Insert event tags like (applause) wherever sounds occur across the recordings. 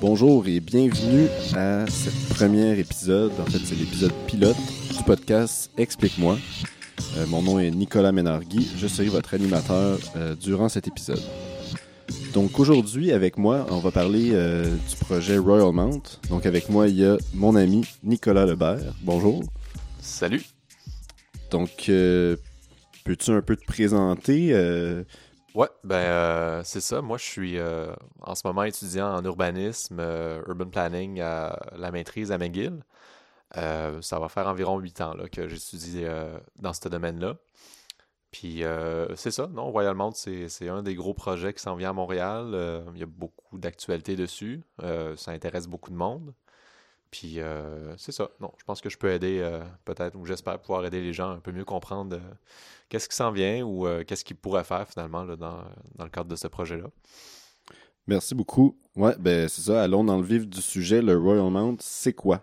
Bonjour et bienvenue à ce premier épisode. En fait, c'est l'épisode pilote du podcast Explique-moi. Euh, mon nom est Nicolas Ménargui. Je serai votre animateur euh, durant cet épisode. Donc aujourd'hui, avec moi, on va parler euh, du projet Royal Mount. Donc avec moi, il y a mon ami Nicolas Lebert. Bonjour. Salut. Donc, peux-tu un peu te présenter? Ouais, ben euh, c'est ça. Moi, je suis euh, en ce moment étudiant en urbanisme, euh, urban planning à la maîtrise à McGill. Ça va faire environ huit ans là, que j'étudie dans ce domaine-là. Puis c'est ça, non? Royal Mount, c'est, un des gros projets qui s'en vient à Montréal. Il y a beaucoup d'actualités dessus. Ça intéresse beaucoup de monde. Puis euh, c'est ça. Non, je pense que je peux aider, euh, peut-être, ou j'espère pouvoir aider les gens à un peu mieux comprendre euh, qu'est-ce qui s'en vient ou qu'est-ce qu'ils pourraient faire finalement là, dans, dans le cadre de ce projet-là. Merci beaucoup. Ouais, ben c'est ça. Allons dans le vif du sujet. Le Royal Mount, c'est quoi?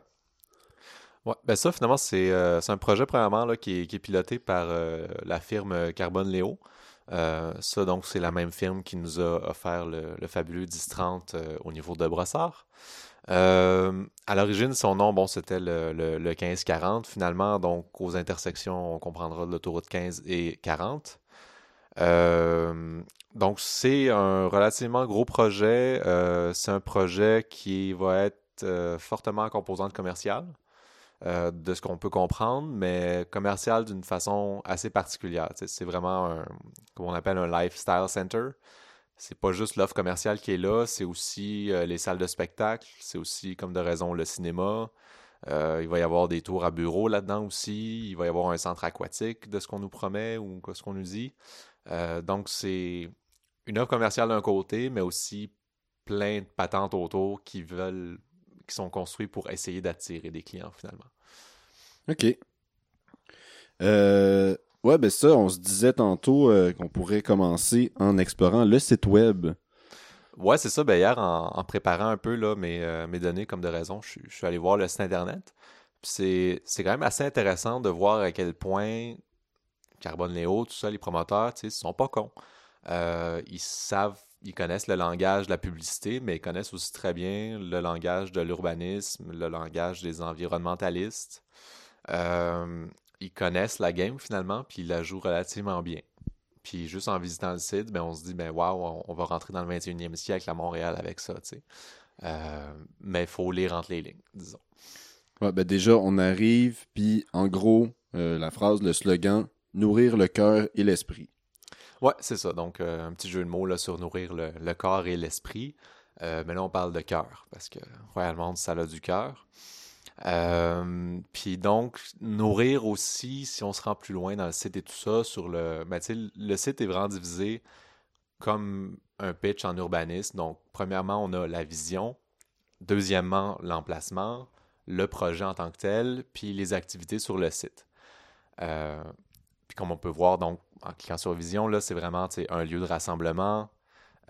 Ouais, ben ça, finalement, c'est un projet, premièrement, là, qui est, qui est piloté par la firme Carbone Léo. Euh, ça, donc, c'est la même firme qui nous a offert le, le fabuleux 1030 euh, au niveau de Brossard. Euh, à l'origine, son nom, bon, c'était le, le, le 1540. Finalement, donc, aux intersections, on comprendra l'autoroute 15 et 40. Euh, donc, c'est un relativement gros projet. Euh, c'est un projet qui va être fortement en composante commerciale, de ce qu'on peut comprendre, mais commercial d'une façon assez particulière. C'est vraiment comme on appelle un lifestyle center. C'est pas juste l'offre commerciale qui est là, c'est aussi euh, les salles de spectacle, c'est aussi, comme de raison, le cinéma. Euh, il va y avoir des tours à bureau là-dedans aussi. Il va y avoir un centre aquatique de ce qu'on nous promet ou de ce qu'on nous dit. Euh, donc, c'est une offre commerciale d'un côté, mais aussi plein de patentes autour qui veulent, qui sont construites pour essayer d'attirer des clients finalement. OK. Ouais, ben ça, on se disait tantôt euh, qu'on pourrait commencer en explorant le site web. Ouais, c'est ça. Ben, hier, en, préparant un peu là, mes, euh, données comme de raison, je, suis- allé voir le site internet. C'est, quand même assez intéressant de voir à quel point Carbone Léo, tout ça, les promoteurs, ils sont pas cons. Euh, ils savent, ils connaissent le langage de la publicité, mais ils connaissent aussi très bien le langage de l'urbanisme, le langage des environnementalistes. Euh, ils connaissent la game finalement, puis ils la jouent relativement bien. Puis juste en visitant le site, ben, on se dit, ben waouh, on, va rentrer dans le 21e siècle à Montréal avec ça, tu sais. Euh, mais il faut lire entre les lignes, disons. Ouais, ben déjà, on arrive, puis en gros, euh, la phrase, le slogan, nourrir le cœur et l'esprit. Ouais, c'est ça. Donc, euh, un petit jeu de mots là, sur nourrir le, le corps et l'esprit. Mais là, on parle de cœur, parce que Royal Monde, ça a du cœur. Euh, puis donc, nourrir aussi, si on se rend plus loin dans le site et tout ça, sur le... Ben, le site est vraiment divisé comme un pitch en urbanisme. Donc, premièrement, on a la vision. Deuxièmement, l'emplacement, le projet en tant que tel, puis les activités sur le site. Euh, puis comme on peut voir, donc, en cliquant sur Vision, là, c'est vraiment un lieu de rassemblement,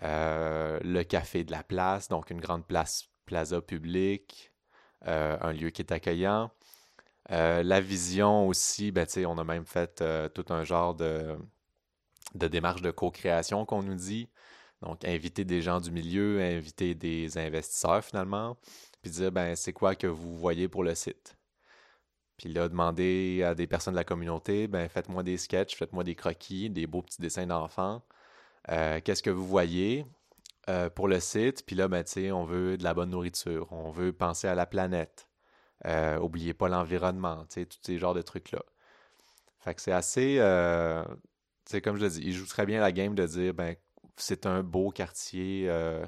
euh, le café de la place, donc une grande place plaza publique, un lieu qui est accueillant. Euh, la vision aussi, ben, on a même fait euh, tout un genre de, de démarche de co-création qu'on nous dit. Donc, inviter des gens du milieu, inviter des investisseurs finalement, puis dire, ben, c'est quoi que vous voyez pour le site? Puis là, demander à des personnes de la communauté, ben, faites-moi des sketchs, faites-moi des croquis, des beaux petits dessins d'enfants. Euh, Qu'est-ce que vous voyez? Euh, pour le site? Puis là, ben, on veut de la bonne nourriture, on veut penser à la planète. Euh, oubliez pas l'environnement, tous ces genres de trucs-là. Fait que c'est assez, euh, comme je le dis, il joue très bien la game de dire, ben, c'est un beau quartier. euh,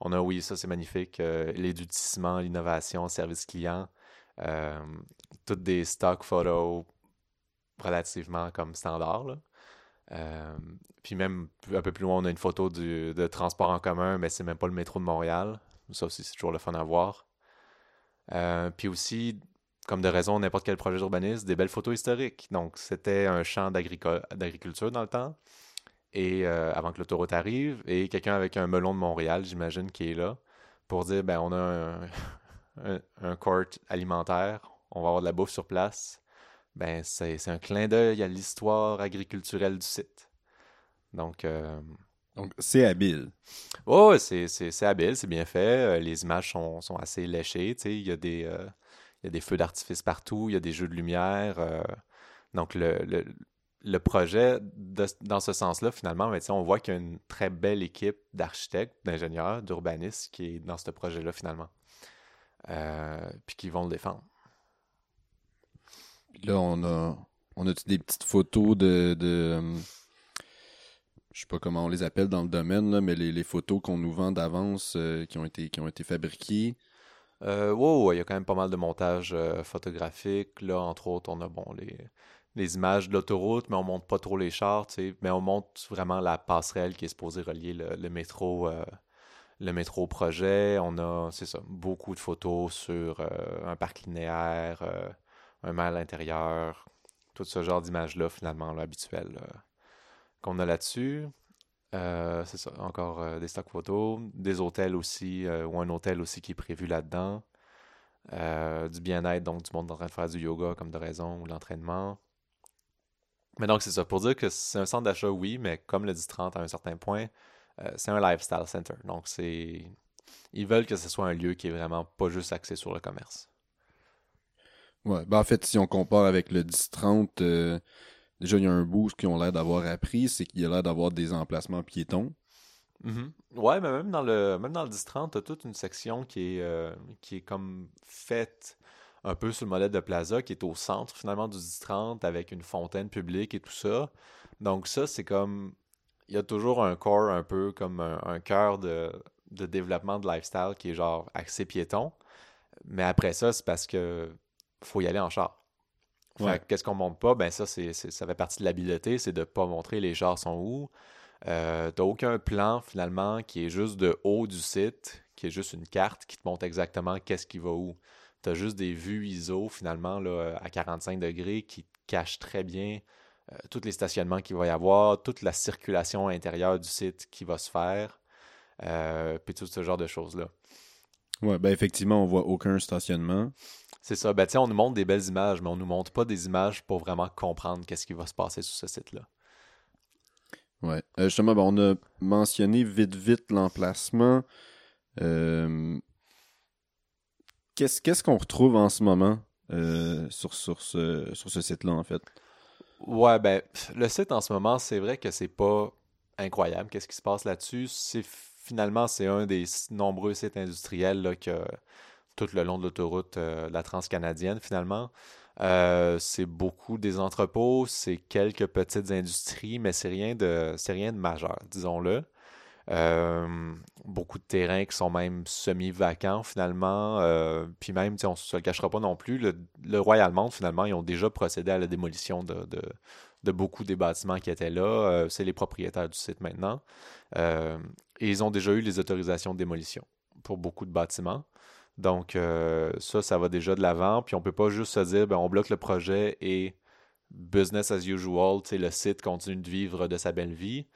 on a, oui, ça c'est magnifique, euh, l'édutissement, l'innovation, service client, toutes des stock photos relativement comme standard, là. Euh, puis même un peu plus loin, on a une photo de transport en commun, mais c'est même pas le métro de Montréal. Ça aussi, c'est toujours le fun à voir. Euh, puis aussi, comme de raison, n'importe quel projet d'urbanisme, des belles photos historiques. Donc, c'était un champ d'agriculture dans le temps, et euh, avant que l'autoroute arrive, et quelqu'un avec un melon de Montréal, j'imagine, qui est là, pour dire, ben, on a un, (laughs) un court alimentaire, on va avoir de la bouffe sur place. Ben, c'est c'est un clin d'œil à l'histoire agriculturelle du site. Donc, euh, Donc, c'est habile. Oh, c'est habile, c'est bien fait. Les images sont, sont assez léchées. Il y, a des, il y a des feux d'artifice partout, il y a des jeux de lumière. donc, le, le, le projet, dans ce sens-là, finalement, mais, on voit qu'il y a une très belle équipe d'architectes, d'ingénieurs, d'urbanistes qui est dans ce projet-là, finalement. Euh, puis qui vont le défendre. Là, on a, on a des petites photos de, de euh, je sais pas comment on les appelle dans le domaine, là, mais les, photos qu'on nous vend d'avance euh, qui, ont été, qui ont été fabriquées? Euh, wow, il y a quand même pas mal de montages photographiques. Là, entre autres, on a bon les les images de l'autoroute, mais on montre pas trop les chars, mais on montre vraiment la passerelle qui est supposée relier le, métro euh, le métro projet. On a, c'est ça, beaucoup de photos sur euh, un parc linéaire, euh, un mal à l'intérieur, tout ce genre d'images-là, finalement, habituelles qu'on a là-dessus. c'est ça, encore des stocks photos, des hôtels aussi, ou un hôtel aussi qui est prévu là-dedans. du bien-être, donc du monde en train de faire du yoga comme de raison ou l'entraînement. Mais donc, c'est ça. Pour dire que c'est un centre d'achat, oui, mais comme le dit 30 à un certain point, euh, c'est un lifestyle center. Donc, c'est. Ils veulent que ce soit un lieu qui est vraiment pas juste axé sur le commerce. Ouais. Ben, en fait, si on compare avec le 10-30, euh, déjà, il y a un boost qu'ils ont l'air d'avoir appris, c'est qu'il y a l'air d'avoir des emplacements piétons. Mm-hmm. Ouais, mais même dans le même dans le 10-30, t'as toute une section qui est, euh, qui est comme faite un peu sur le modèle de Plaza, qui est au centre finalement du 10-30 avec une fontaine publique et tout ça. Donc ça, c'est comme... Il y a toujours un corps un peu comme un, cœur de, développement de lifestyle qui est genre accès piéton. Mais après ça, c'est parce que faut y aller en char. Qu'est-ce qu'on montre pas? Ben ça, c'est, ça fait partie de l'habileté, c'est de pas montrer les chars sont où. Euh, t'as aucun plan finalement qui est juste de haut du site, qui est juste une carte qui te montre exactement qu'est-ce qui va où tu as juste des vues ISO finalement là, à 45 degrés qui cachent très bien euh, tous les stationnements qu'il va y avoir, toute la circulation intérieure du site qui va se faire, euh, puis tout ce genre de choses-là. Ouais, ben effectivement, on voit aucun stationnement. C'est ça. Ben, on nous montre des belles images, mais on nous montre pas des images pour vraiment comprendre qu'est-ce qui va se passer sur ce site-là. Ouais. Euh, justement, ben, on a mentionné vite, vite l'emplacement. Euh, qu'est-ce qu'on retrouve en ce moment euh, sur, sur ce, sur ce site-là, en fait? Ouais, ben, le site en ce moment, c'est vrai que c'est pas incroyable. Qu'est-ce qui se passe là-dessus? C'est finalement, c'est un des nombreux sites industriels là, que tout le long de l'autoroute, euh, la transcanadienne, finalement. Euh, c'est beaucoup des entrepôts, c'est quelques petites industries, mais c'est rien de majeur, disons-le. Euh, beaucoup de terrains qui sont même semi-vacants finalement. Euh, puis même, on ne se le cachera pas non plus, le, Royal Mount, finalement, ils ont déjà procédé à la démolition de, de, beaucoup des bâtiments qui étaient là. C'est les propriétaires du site maintenant. et ils ont déjà eu les autorisations de démolition pour beaucoup de bâtiments. Donc ça, ça va déjà de l'avant. Puis on peut pas juste se dire, ben, on bloque le projet et business as usual, le site continue de vivre de sa belle vie.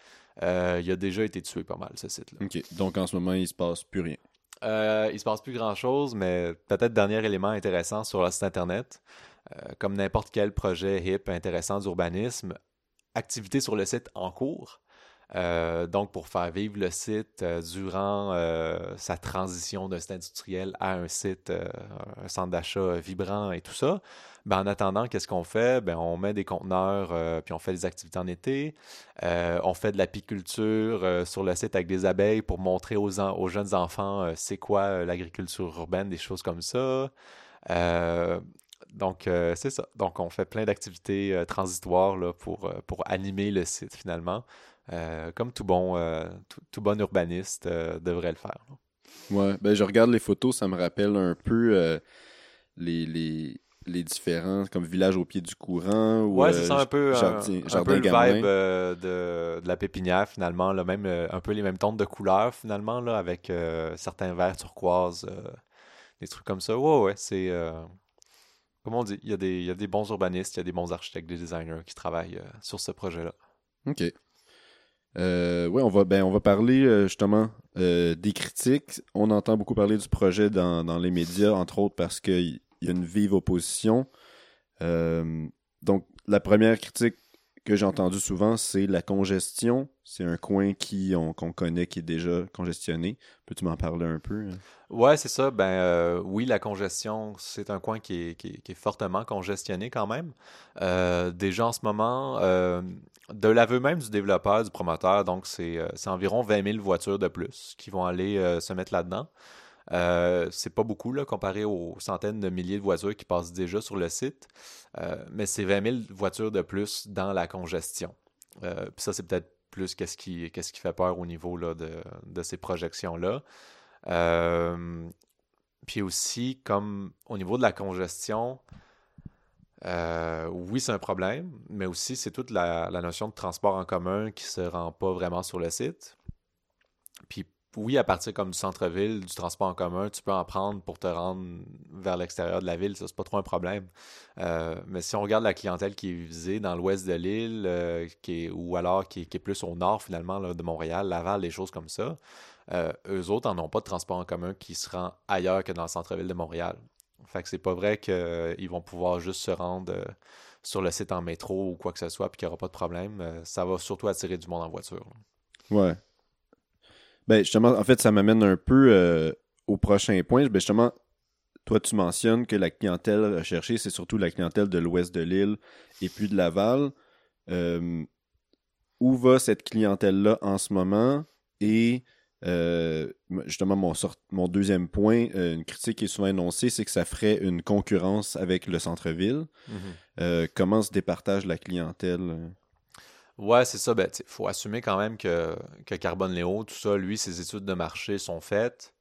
Euh, il a déjà été tué pas mal, ce site-là. OK. Donc, en ce moment, il se passe plus rien. Euh, il se passe plus grand-chose, mais peut-être dernier élément intéressant sur le site Internet. Euh, comme n'importe quel projet hip intéressant d'urbanisme, activité sur le site en cours. Euh, donc, pour faire vivre le site euh, durant euh, sa transition d'un site industriel à un site, un centre d'achat vibrant et tout ça, ben, en attendant, qu'est-ce qu'on fait? Ben, on met des conteneurs, puis on fait des activités en été. on fait de l'apiculture sur le site avec des abeilles pour montrer aux, jeunes enfants c'est quoi l'agriculture urbaine, des choses comme ça. donc, c'est ça. Donc, on fait plein d'activités transitoires là, pour, pour animer le site finalement. Euh, comme tout bon, euh, tout, bon urbaniste euh, devrait le faire. Ouais, ben je regarde les photos, ça me rappelle un peu les, les, les, différents, comme village au pied du courant. Ou, ouais, c'est ça un peu, jardin, un, peu le vibe de, de, la pépinière finalement, là, même, un peu les mêmes tons de couleurs finalement, là, avec certains verts turquoise, des trucs comme ça. Ouais, ouais, c'est. comme on dit, il y, a des, il y a des bons urbanistes, il y a des bons architectes, des designers qui travaillent sur ce projet-là. OK. Euh, oui, on va, ben, on va parler euh, justement euh, des critiques. On entend beaucoup parler du projet dans, dans les médias, entre autres parce qu'il y a une vive opposition. donc, la première critique que j'ai entendu souvent, c'est la congestion. C'est un coin qu'on connaît qui est déjà congestionné. Peux-tu m'en parler un peu? Hein? Ouais, c'est ça. Ben euh, oui, la congestion, c'est un coin qui est, qui, est, fortement congestionné quand même. Euh, déjà en ce moment, euh, de l'aveu même du développeur, du promoteur, donc c'est environ 20 000 voitures de plus qui vont aller se mettre là-dedans. C'est pas beaucoup là, comparé aux centaines de milliers de voitures qui passent déjà sur le site, mais c'est 20 000 voitures de plus dans la congestion. Puis ça, c'est peut-être plus qu'est-ce qui, qui fait peur au niveau là, de, de ces projections-là. Euh, puis aussi, comme au niveau de la congestion, euh, oui, c'est un problème, mais aussi c'est toute la, notion de transport en commun qui se rend pas vraiment sur le site. Oui, à partir comme du centre-ville, du transport en commun, tu peux en prendre pour te rendre vers l'extérieur de la ville, ça c'est pas trop un problème. Euh, mais si on regarde la clientèle qui est visée dans l'ouest de l'île, qui ou alors qui est, plus au nord finalement de Montréal, Laval, des choses comme ça, euh, eux autres n'en ont pas de transport en commun qui se rend ailleurs que dans le centre-ville de Montréal. Fait que c'est pas vrai qu'ils vont pouvoir juste se rendre euh, sur le site en métro ou quoi que ce soit puis qu'il n'y aura pas de problème. Euh, ça va surtout attirer du monde en voiture. Ouais. Ben justement, en fait, ça m'amène un peu au prochain point. Ben justement, toi, tu mentionnes que la clientèle recherchée, c'est surtout la clientèle de l'ouest de l'île et puis de Laval. où va cette clientèle-là en ce moment? Et euh, justement, mon, mon deuxième point, euh, une critique qui est souvent énoncée, c'est que ça ferait une concurrence avec le centre-ville. Mhm. Euh, comment se départage la clientèle? Ouais, c'est ça. Ben, il faut assumer quand même que, que Carbone Léo, tout ça, lui, ses études de marché sont faites.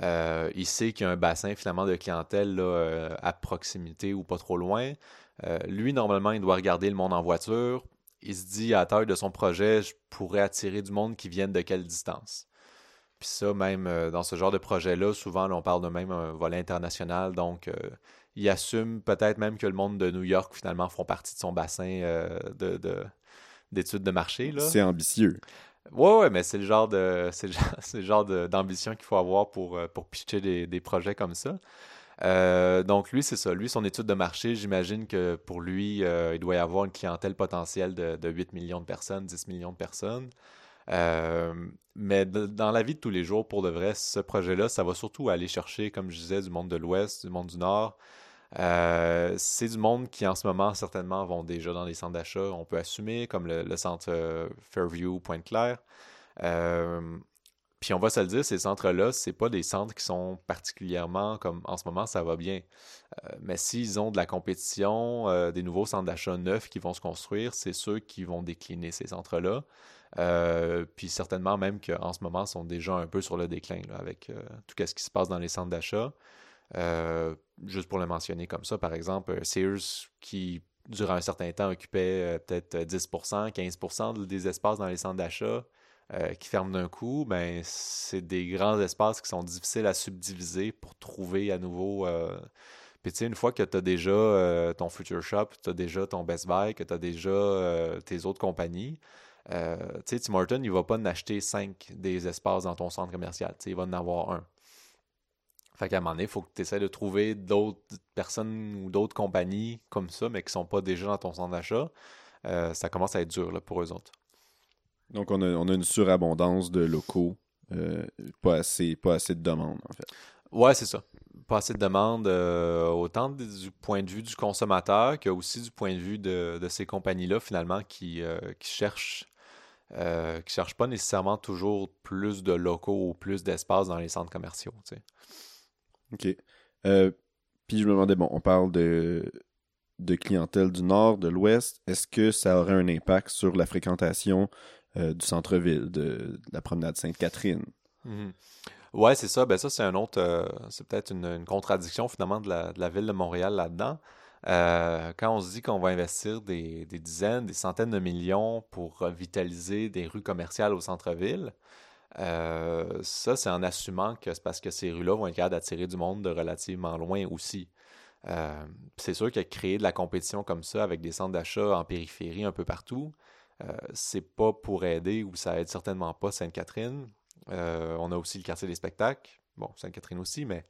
il sait qu'il y a un bassin finalement de clientèle à proximité ou pas trop loin. lui, normalement, il doit regarder le monde en voiture. Il se dit à taille de son projet, je pourrais attirer du monde qui vienne de quelle distance. Puis ça, même euh, dans ce genre de projet-là, souvent, on parle de même un volet international. Donc, euh, il assume peut-être même que le monde de New York, finalement, font partie de son bassin euh, de, d'études de marché. C'est ambitieux. Ouais, ouais, mais c'est le genre de c'est le genre, d'ambition qu'il faut avoir pour, pour pitcher des, projets comme ça. donc lui, c'est ça. Lui, son étude de marché, j'imagine que pour lui, il doit y avoir une clientèle potentielle de, de, 8 millions de personnes, 10 millions de personnes. Euh, mais dans la vie de tous les jours, pour de vrai, ce projet-là, ça va surtout aller chercher, comme je disais, du monde de l'Ouest, du monde du Nord. Euh, c'est du monde qui, en ce moment, certainement, vont déjà dans les centres d'achat. On peut assumer, comme le, centre euh, Fairview, Pointe-Claire. puis on va se le dire, ces centres-là, c'est pas des centres qui sont particulièrement comme en ce moment, ça va bien. mais s'ils ont de la compétition, des nouveaux centres d'achat neufs qui vont se construire, c'est ceux qui vont décliner ces centres-là. Euh, puis certainement même qu'en ce moment, sont déjà un peu sur le déclin avec euh, tout ce qui se passe dans les centres d'achat. Euh, juste pour le mentionner comme ça, par exemple, Sears qui, durant un certain temps, occupait peut-être 10%, 15% des espaces dans les centres d'achat, qui ferment d'un coup, ben, c'est des grands espaces qui sont difficiles à subdiviser pour trouver à nouveau. Puis tu sais, une fois que tu as déjà ton Future Shop, tu as déjà ton Best Buy, que tu as déjà tes autres compagnies, euh, tu sais, Tim Horton, il va pas en acheter cinq des espaces dans ton centre commercial. il va en avoir un. Fait qu'à un moment donné, il faut que tu essaies de trouver d'autres personnes ou d'autres compagnies comme ça, mais qui sont pas déjà dans ton centre d'achat. Euh, ça commence à être dur là, pour eux autres. Donc, on a, on a une surabondance de locaux, euh, pas, assez, pas assez de demandes, en fait. Ouais, c'est ça. Pas assez de demandes, autant du point de vue du consommateur que aussi du point de vue de, ces compagnies-là, finalement, qui, qui cherchent euh, qui ne cherchent pas nécessairement toujours plus de locaux ou plus d'espace dans les centres commerciaux. OK. Euh, puis je me demandais, bon, on parle de, de clientèle du nord, de l'ouest. Est-ce que ça aurait un impact sur la fréquentation euh, du centre-ville, de, la promenade Sainte-Catherine? Mhm. Ouais, c'est ça. Ben ça, c'est un autre. c'est peut-être une, contradiction finalement de la, ville de Montréal là-dedans. Euh, quand on se dit qu'on va investir des, dizaines, des centaines de millions pour vitaliser des rues commerciales au centre-ville, euh, ça, c'est en assumant que c'est parce que ces rues-là vont être capables d'attirer du monde de relativement loin aussi. Euh, c'est sûr que créer de la compétition comme ça avec des centres d'achat en périphérie un peu partout, c'est pas pour aider ou ça aide certainement pas Sainte-Catherine. on a aussi le quartier des spectacles. Bon, Sainte-Catherine aussi, mais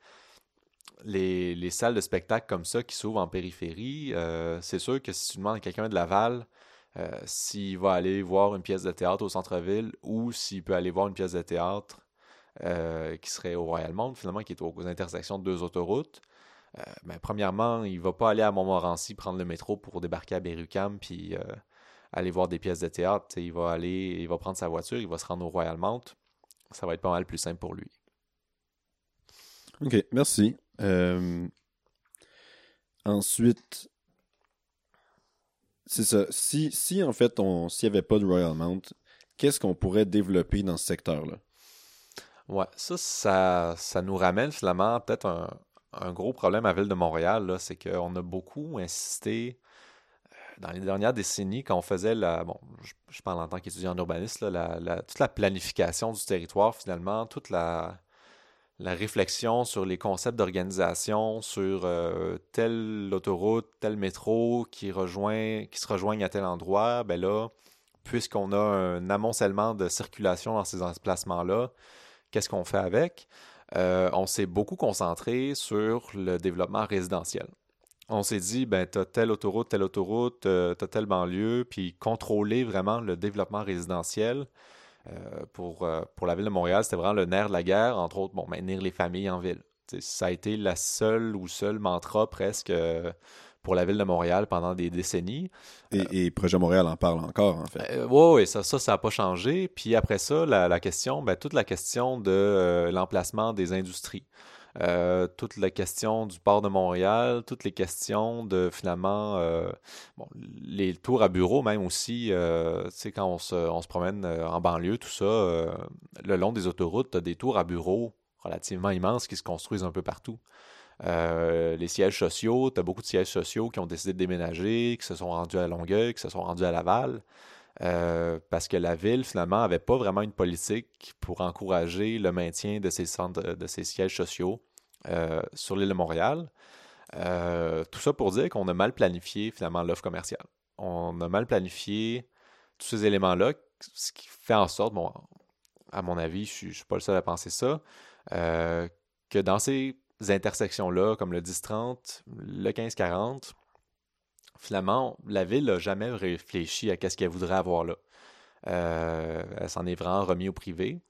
les, salles de spectacle comme ça qui s'ouvrent en périphérie, euh, c'est sûr que si tu demandes à quelqu'un de Laval euh, s'il va aller voir une pièce de théâtre au centre-ville ou s'il peut aller voir une pièce de théâtre euh, qui serait au Royal-Mont, finalement, qui est aux intersections de deux autoroutes. Euh, ben, premièrement, il va pas aller à Montmorency prendre le métro pour débarquer à Berrucam puis aller voir des pièces de théâtre. il va aller, il va prendre sa voiture, il va se rendre au Royal-Mont. Ça va être pas mal plus simple pour lui. OK, merci. ensuite, c'est ça. Si, si en fait, on, s'il n'y avait pas de Royal Mount, qu'est-ce qu'on pourrait développer dans ce secteur-là? Ouais, ça, ça, nous ramène finalement peut-être un, gros problème à Ville de Montréal, c'est qu'on a beaucoup insisté euh, dans les dernières décennies quand on faisait la. Bon, je, parle en tant qu'étudiant en urbanisme, la, toute la planification du territoire finalement, toute la la réflexion sur les concepts d'organisation, sur euh, telle autoroute, tel métro qui, se rejoignent à tel endroit, ben là, puisqu'on a un amoncellement de circulation dans ces emplacements-là, qu'est-ce qu'on fait avec? Euh, on s'est beaucoup concentré sur le développement résidentiel. On s'est dit, ben, tu as telle autoroute, telle autoroute, euh, tu as telle banlieue, puis contrôler vraiment le développement résidentiel pour, euh, pour la ville de Montréal, c'était vraiment le nerf de la guerre, entre autres, bon, maintenir les familles en ville. ça a été la seule ou seul mantra presque euh, pour la ville de Montréal pendant des décennies. Et, Projet Montréal en parle encore, en fait. oui, ça, ça, n'a pas changé. Puis après ça, la, la question, ben, toute la question de l'emplacement des industries. Euh, toute la question du port de Montréal, toutes les questions de finalement euh, les tours à bureaux même aussi, euh, quand on se, promène en banlieue, tout ça, le long des autoroutes, tu as des tours à bureaux relativement immenses qui se construisent un peu partout. les sièges sociaux, tu as beaucoup de sièges sociaux qui ont décidé de déménager, qui se sont rendus à Longueuil, qui se sont rendus à Laval. parce que la ville, finalement, n'avait pas vraiment une politique pour encourager le maintien de ces centres, de ces sièges sociaux. Euh, sur l'île de Montréal. Euh, tout ça pour dire qu'on a mal planifié finalement l'offre commerciale. On a mal planifié tous ces éléments-là, ce qui fait en sorte, bon, à mon avis, je ne suis pas le seul à penser ça, euh, que dans ces intersections-là, comme le 10-30, le 15-40, finalement, la ville n'a jamais réfléchi à ce qu'elle voudrait avoir là. elle s'en est vraiment remis au privé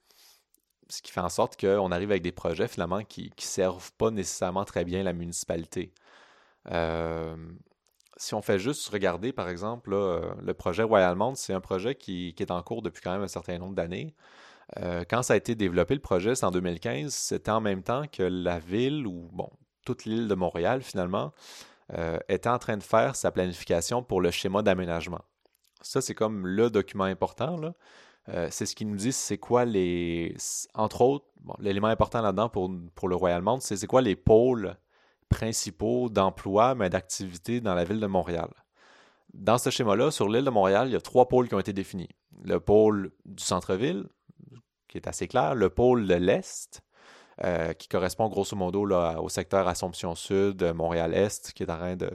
ce qui fait en sorte qu'on arrive avec des projets finalement qui ne servent pas nécessairement très bien la municipalité. Euh, si on fait juste regarder, par exemple, le projet Royal Mount, c'est un projet qui, est en cours depuis quand même un certain nombre d'années. Euh, quand ça a été développé, le projet, c'est en 2015, c'était en même temps que la ville, ou bon, toute l'île de Montréal, finalement, euh, était en train de faire sa planification pour le schéma d'aménagement. Ça, c'est comme le document important. Là. Euh, c'est ce qui nous dit c'est quoi les. Entre autres, l'élément important là-dedans pour, le Royal Mount, c'est c'est quoi les pôles principaux d'emploi, mais d'activité dans la ville de Montréal. Dans ce schéma-là, sur l'île de Montréal, il y a trois pôles qui ont été définis. Le pôle du centre-ville, qui est assez clair, le pôle de l'Est, euh, qui correspond grosso modo au secteur Assomption Sud, Montréal-Est, qui est en train de,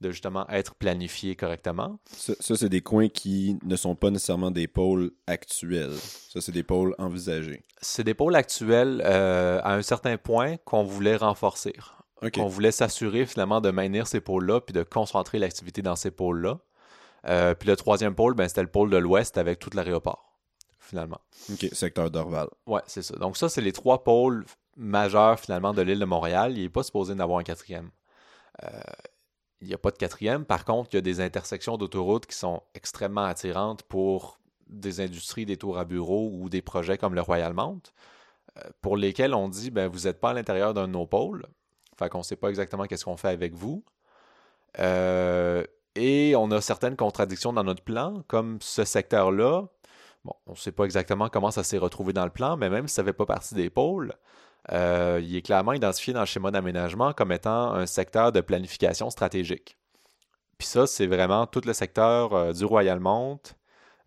de justement être planifié correctement? Ça, c'est des coins qui ne sont pas nécessairement des pôles actuels. Ça, c'est des pôles envisagés. C'est des pôles actuels euh, à un certain point qu'on voulait renforcer. On voulait s'assurer finalement de maintenir ces pôles-là puis de concentrer l'activité dans ces pôles-là. Euh, puis le troisième pôle, ben, c'était le pôle de l'Ouest avec tout l'aéroport, finalement. OK, secteur d'Orval. Ouais, c'est ça. Donc ça, c'est les trois pôles majeurs finalement de l'île de Montréal. Il n'est pas supposé d'en avoir un quatrième. Euh, il n'y a pas de quatrième. Par contre, il y a des intersections d'autoroutes qui sont extrêmement attirantes pour des industries, des tours à bureaux ou des projets comme le Royal Mount, euh, pour lesquels on dit ben, vous n'êtes pas à l'intérieur d'un de nos pôles. Fait qu'on ne sait pas exactement qu'est-ce qu'on fait avec vous. Euh, et on a certaines contradictions dans notre plan, comme ce secteur-là. Bon, on ne sait pas exactement comment ça s'est retrouvé dans le plan, mais même si ça ne fait pas partie des pôles, euh, il est clairement identifié dans le schéma d'aménagement comme étant un secteur de planification stratégique. Puis ça, c'est vraiment tout le secteur euh, du Royal Mont.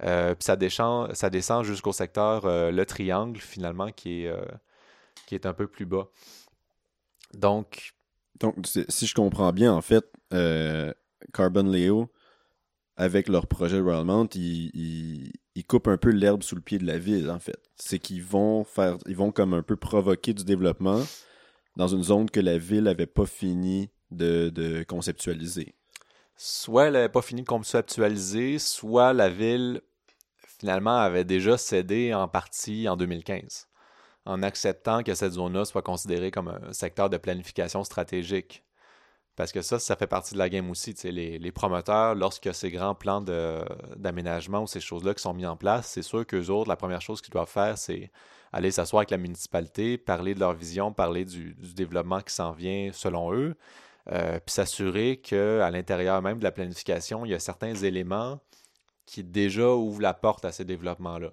Euh, puis ça descend, ça descend jusqu'au secteur le triangle, finalement, qui est, qui est un peu plus bas. Donc. Donc, si je comprends bien, en fait, Carbon Leo, avec leur projet Royal Mount, ils, ils coupent un peu l'herbe sous le pied de la ville, en fait. C'est qu'ils vont faire, ils vont comme un peu provoquer du développement dans une zone que la ville n'avait pas fini de, conceptualiser. soit elle n'avait pas fini de conceptualiser, soit la ville finalement avait déjà cédé en partie en 2015, en acceptant que cette zone-là soit considérée comme un secteur de planification stratégique. Parce que ça, ça fait partie de la game aussi. Les, les promoteurs, lorsque ces grands plans d'aménagement ou ces choses-là qui sont mis en place, c'est sûr qu'eux autres, la première chose qu'ils doivent faire, c'est aller s'asseoir avec la municipalité, parler de leur vision, parler du, développement qui s'en vient selon eux, euh, puis s'assurer qu'à l'intérieur même de la planification, il y a certains éléments qui déjà ouvrent la porte à ces développements-là.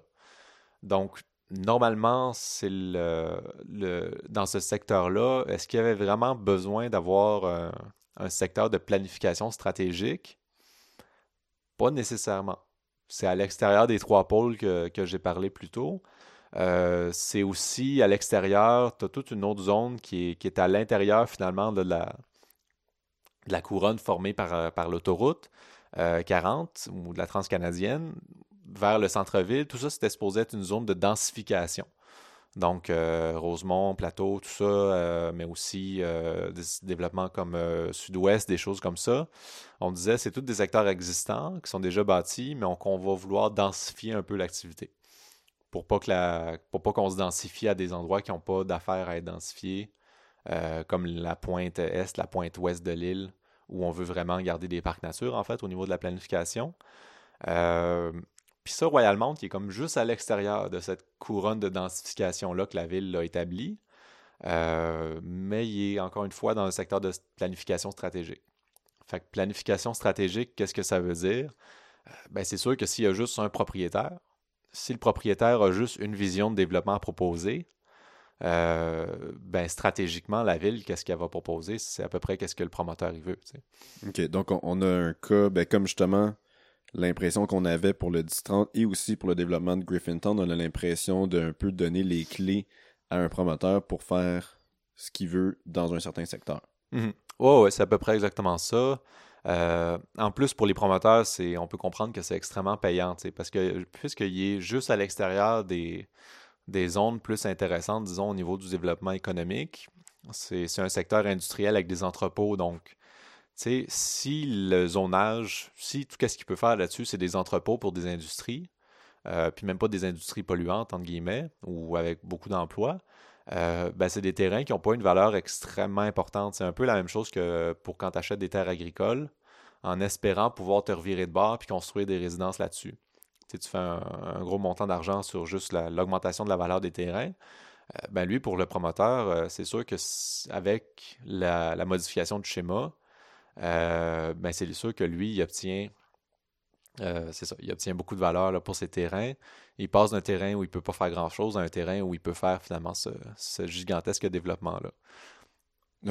Donc, normalement, c'est le, dans ce secteur-là, est-ce qu'il y avait vraiment besoin d'avoir un secteur de planification stratégique? Pas nécessairement. C'est à l'extérieur des trois pôles que, j'ai parlé plus tôt. Euh, c'est aussi à l'extérieur, tu as toute une autre zone qui est, à l'intérieur finalement de la, la couronne formée par, par l'autoroute 40 euh, ou de la transcanadienne vers le centre-ville. Tout ça, c'était supposé être une zone de densification. Donc, euh, Rosemont, Plateau, tout ça, euh, mais aussi euh, des développements comme Sud-Ouest, des choses comme ça. On disait, c'est tous des secteurs existants qui sont déjà bâtis, mais qu'on va vouloir densifier un peu l'activité pour pas pas qu'on se densifie à des endroits qui n'ont pas d'affaires à être densifiés, comme la pointe est, la pointe ouest de l'île, où on veut vraiment garder des parcs nature, en fait, au niveau de la planification. Puis ça, Royalmont, qui est comme juste à l'extérieur de cette couronne de densification-là que la ville a établie, euh, mais il est encore une fois dans le secteur de planification stratégique. Fait que planification stratégique, qu'est-ce que ça veut dire? Euh, ben, c'est sûr que s'il y a juste un propriétaire, si le propriétaire a juste une vision de développement à proposer, euh, ben, stratégiquement, la ville, qu'est-ce qu'elle va proposer? C'est à peu près qu'est-ce que le promoteur il veut. OK, donc on, a un cas, ben, comme justement l'impression qu'on avait pour le 10-30 et aussi pour le développement de Griffintown. On a l'impression d'un peu donner les clés à un promoteur pour faire ce qu'il veut dans un certain secteur. Mm c'est à peu près exactement ça. Euh, en plus, pour les promoteurs, on peut comprendre que c'est extrêmement payant, parce que puisqu'il est juste à l'extérieur des, des zones plus intéressantes, disons, au niveau du développement économique, c'est un secteur industriel avec des entrepôts, donc si le zonage, si tout ce qu'il peut faire là-dessus, c'est des entrepôts pour des industries, euh, puis même pas des industries polluantes, entre guillemets, ou avec beaucoup d'emplois, euh, ben c'est des terrains qui n'ont pas une valeur extrêmement importante. C'est un peu la même chose que pour quand tu achètes des terres agricoles, en espérant pouvoir te revirer de bord puis construire des résidences là-dessus. Tu, tu fais un, gros montant d'argent sur juste l'augmentation de la valeur des terrains. Euh, ben lui, pour le promoteur, c'est sûr que avec la, modification du schéma, euh, ben c'est sûr que lui, il obtient, euh, ça, il obtient beaucoup de valeur là, pour ses terrains. Il passe d'un terrain où il ne peut pas faire grand-chose à un terrain où il peut faire finalement ce, gigantesque développement-là.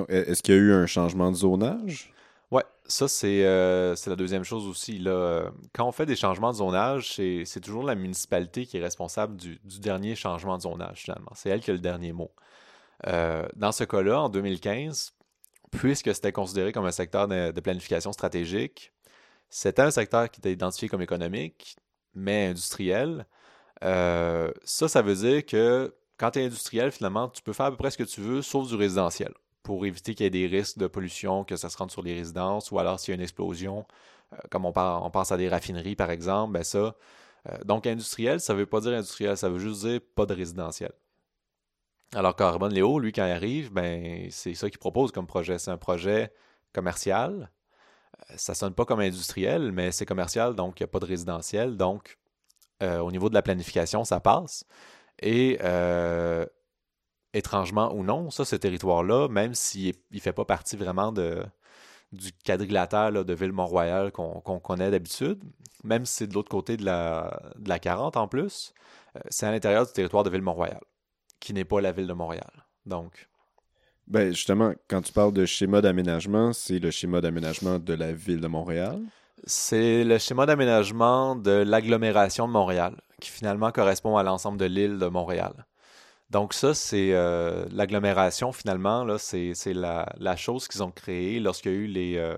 Est-ce qu'il y a eu un changement de zonage? Oui, ça euh, c'est la deuxième chose aussi. Là. Quand on fait des changements de zonage, c'est toujours la municipalité qui est responsable du, du, dernier changement de zonage finalement. C'est elle qui a le dernier mot. dans ce cas-là, en 2015, puisque c'était considéré comme un secteur de, planification stratégique, c'était un secteur qui était identifié comme économique, mais industriel. Euh, ça, ça veut dire que quand tu es industriel, finalement, tu peux faire à peu près ce que tu veux, sauf du résidentiel, pour éviter qu'il y ait des risques de pollution, que ça se rende sur les résidences, ou alors s'il y a une explosion, euh, comme on, pense à des raffineries, par exemple, ben ça. Euh, donc, industriel, ça ne veut pas dire industriel, ça veut juste dire pas de résidentiel. Alors Carbone Léo, lui, quand il arrive, ben, c'est ça qu'il propose comme projet. C'est un projet commercial. Euh, ça sonne pas comme industriel, mais c'est commercial, donc il n'y a pas de résidentiel. Donc, euh, au niveau de la planification, ça passe. Et euh, étrangement ou non, ça, ce territoire-là, même s'il ne fait pas partie vraiment du quadrilatère de Ville-Mont-Royal qu'on connaît d'habitude, même si c'est de l'autre côté de la, de la 40 en plus, c'est à l'intérieur du territoire de Ville-Mont-Royal qui n'est pas la ville de Montréal. Donc. Ben justement, quand tu parles de schéma d'aménagement, c'est le schéma d'aménagement de la ville de Montréal? C'est le schéma d'aménagement de l'agglomération de Montréal, qui finalement correspond à l'ensemble de l'île de Montréal. Donc ça, c'est euh, l'agglomération finalement, là, c'est, la, la, chose qu'ils ont créée lorsqu'il y a eu les, euh,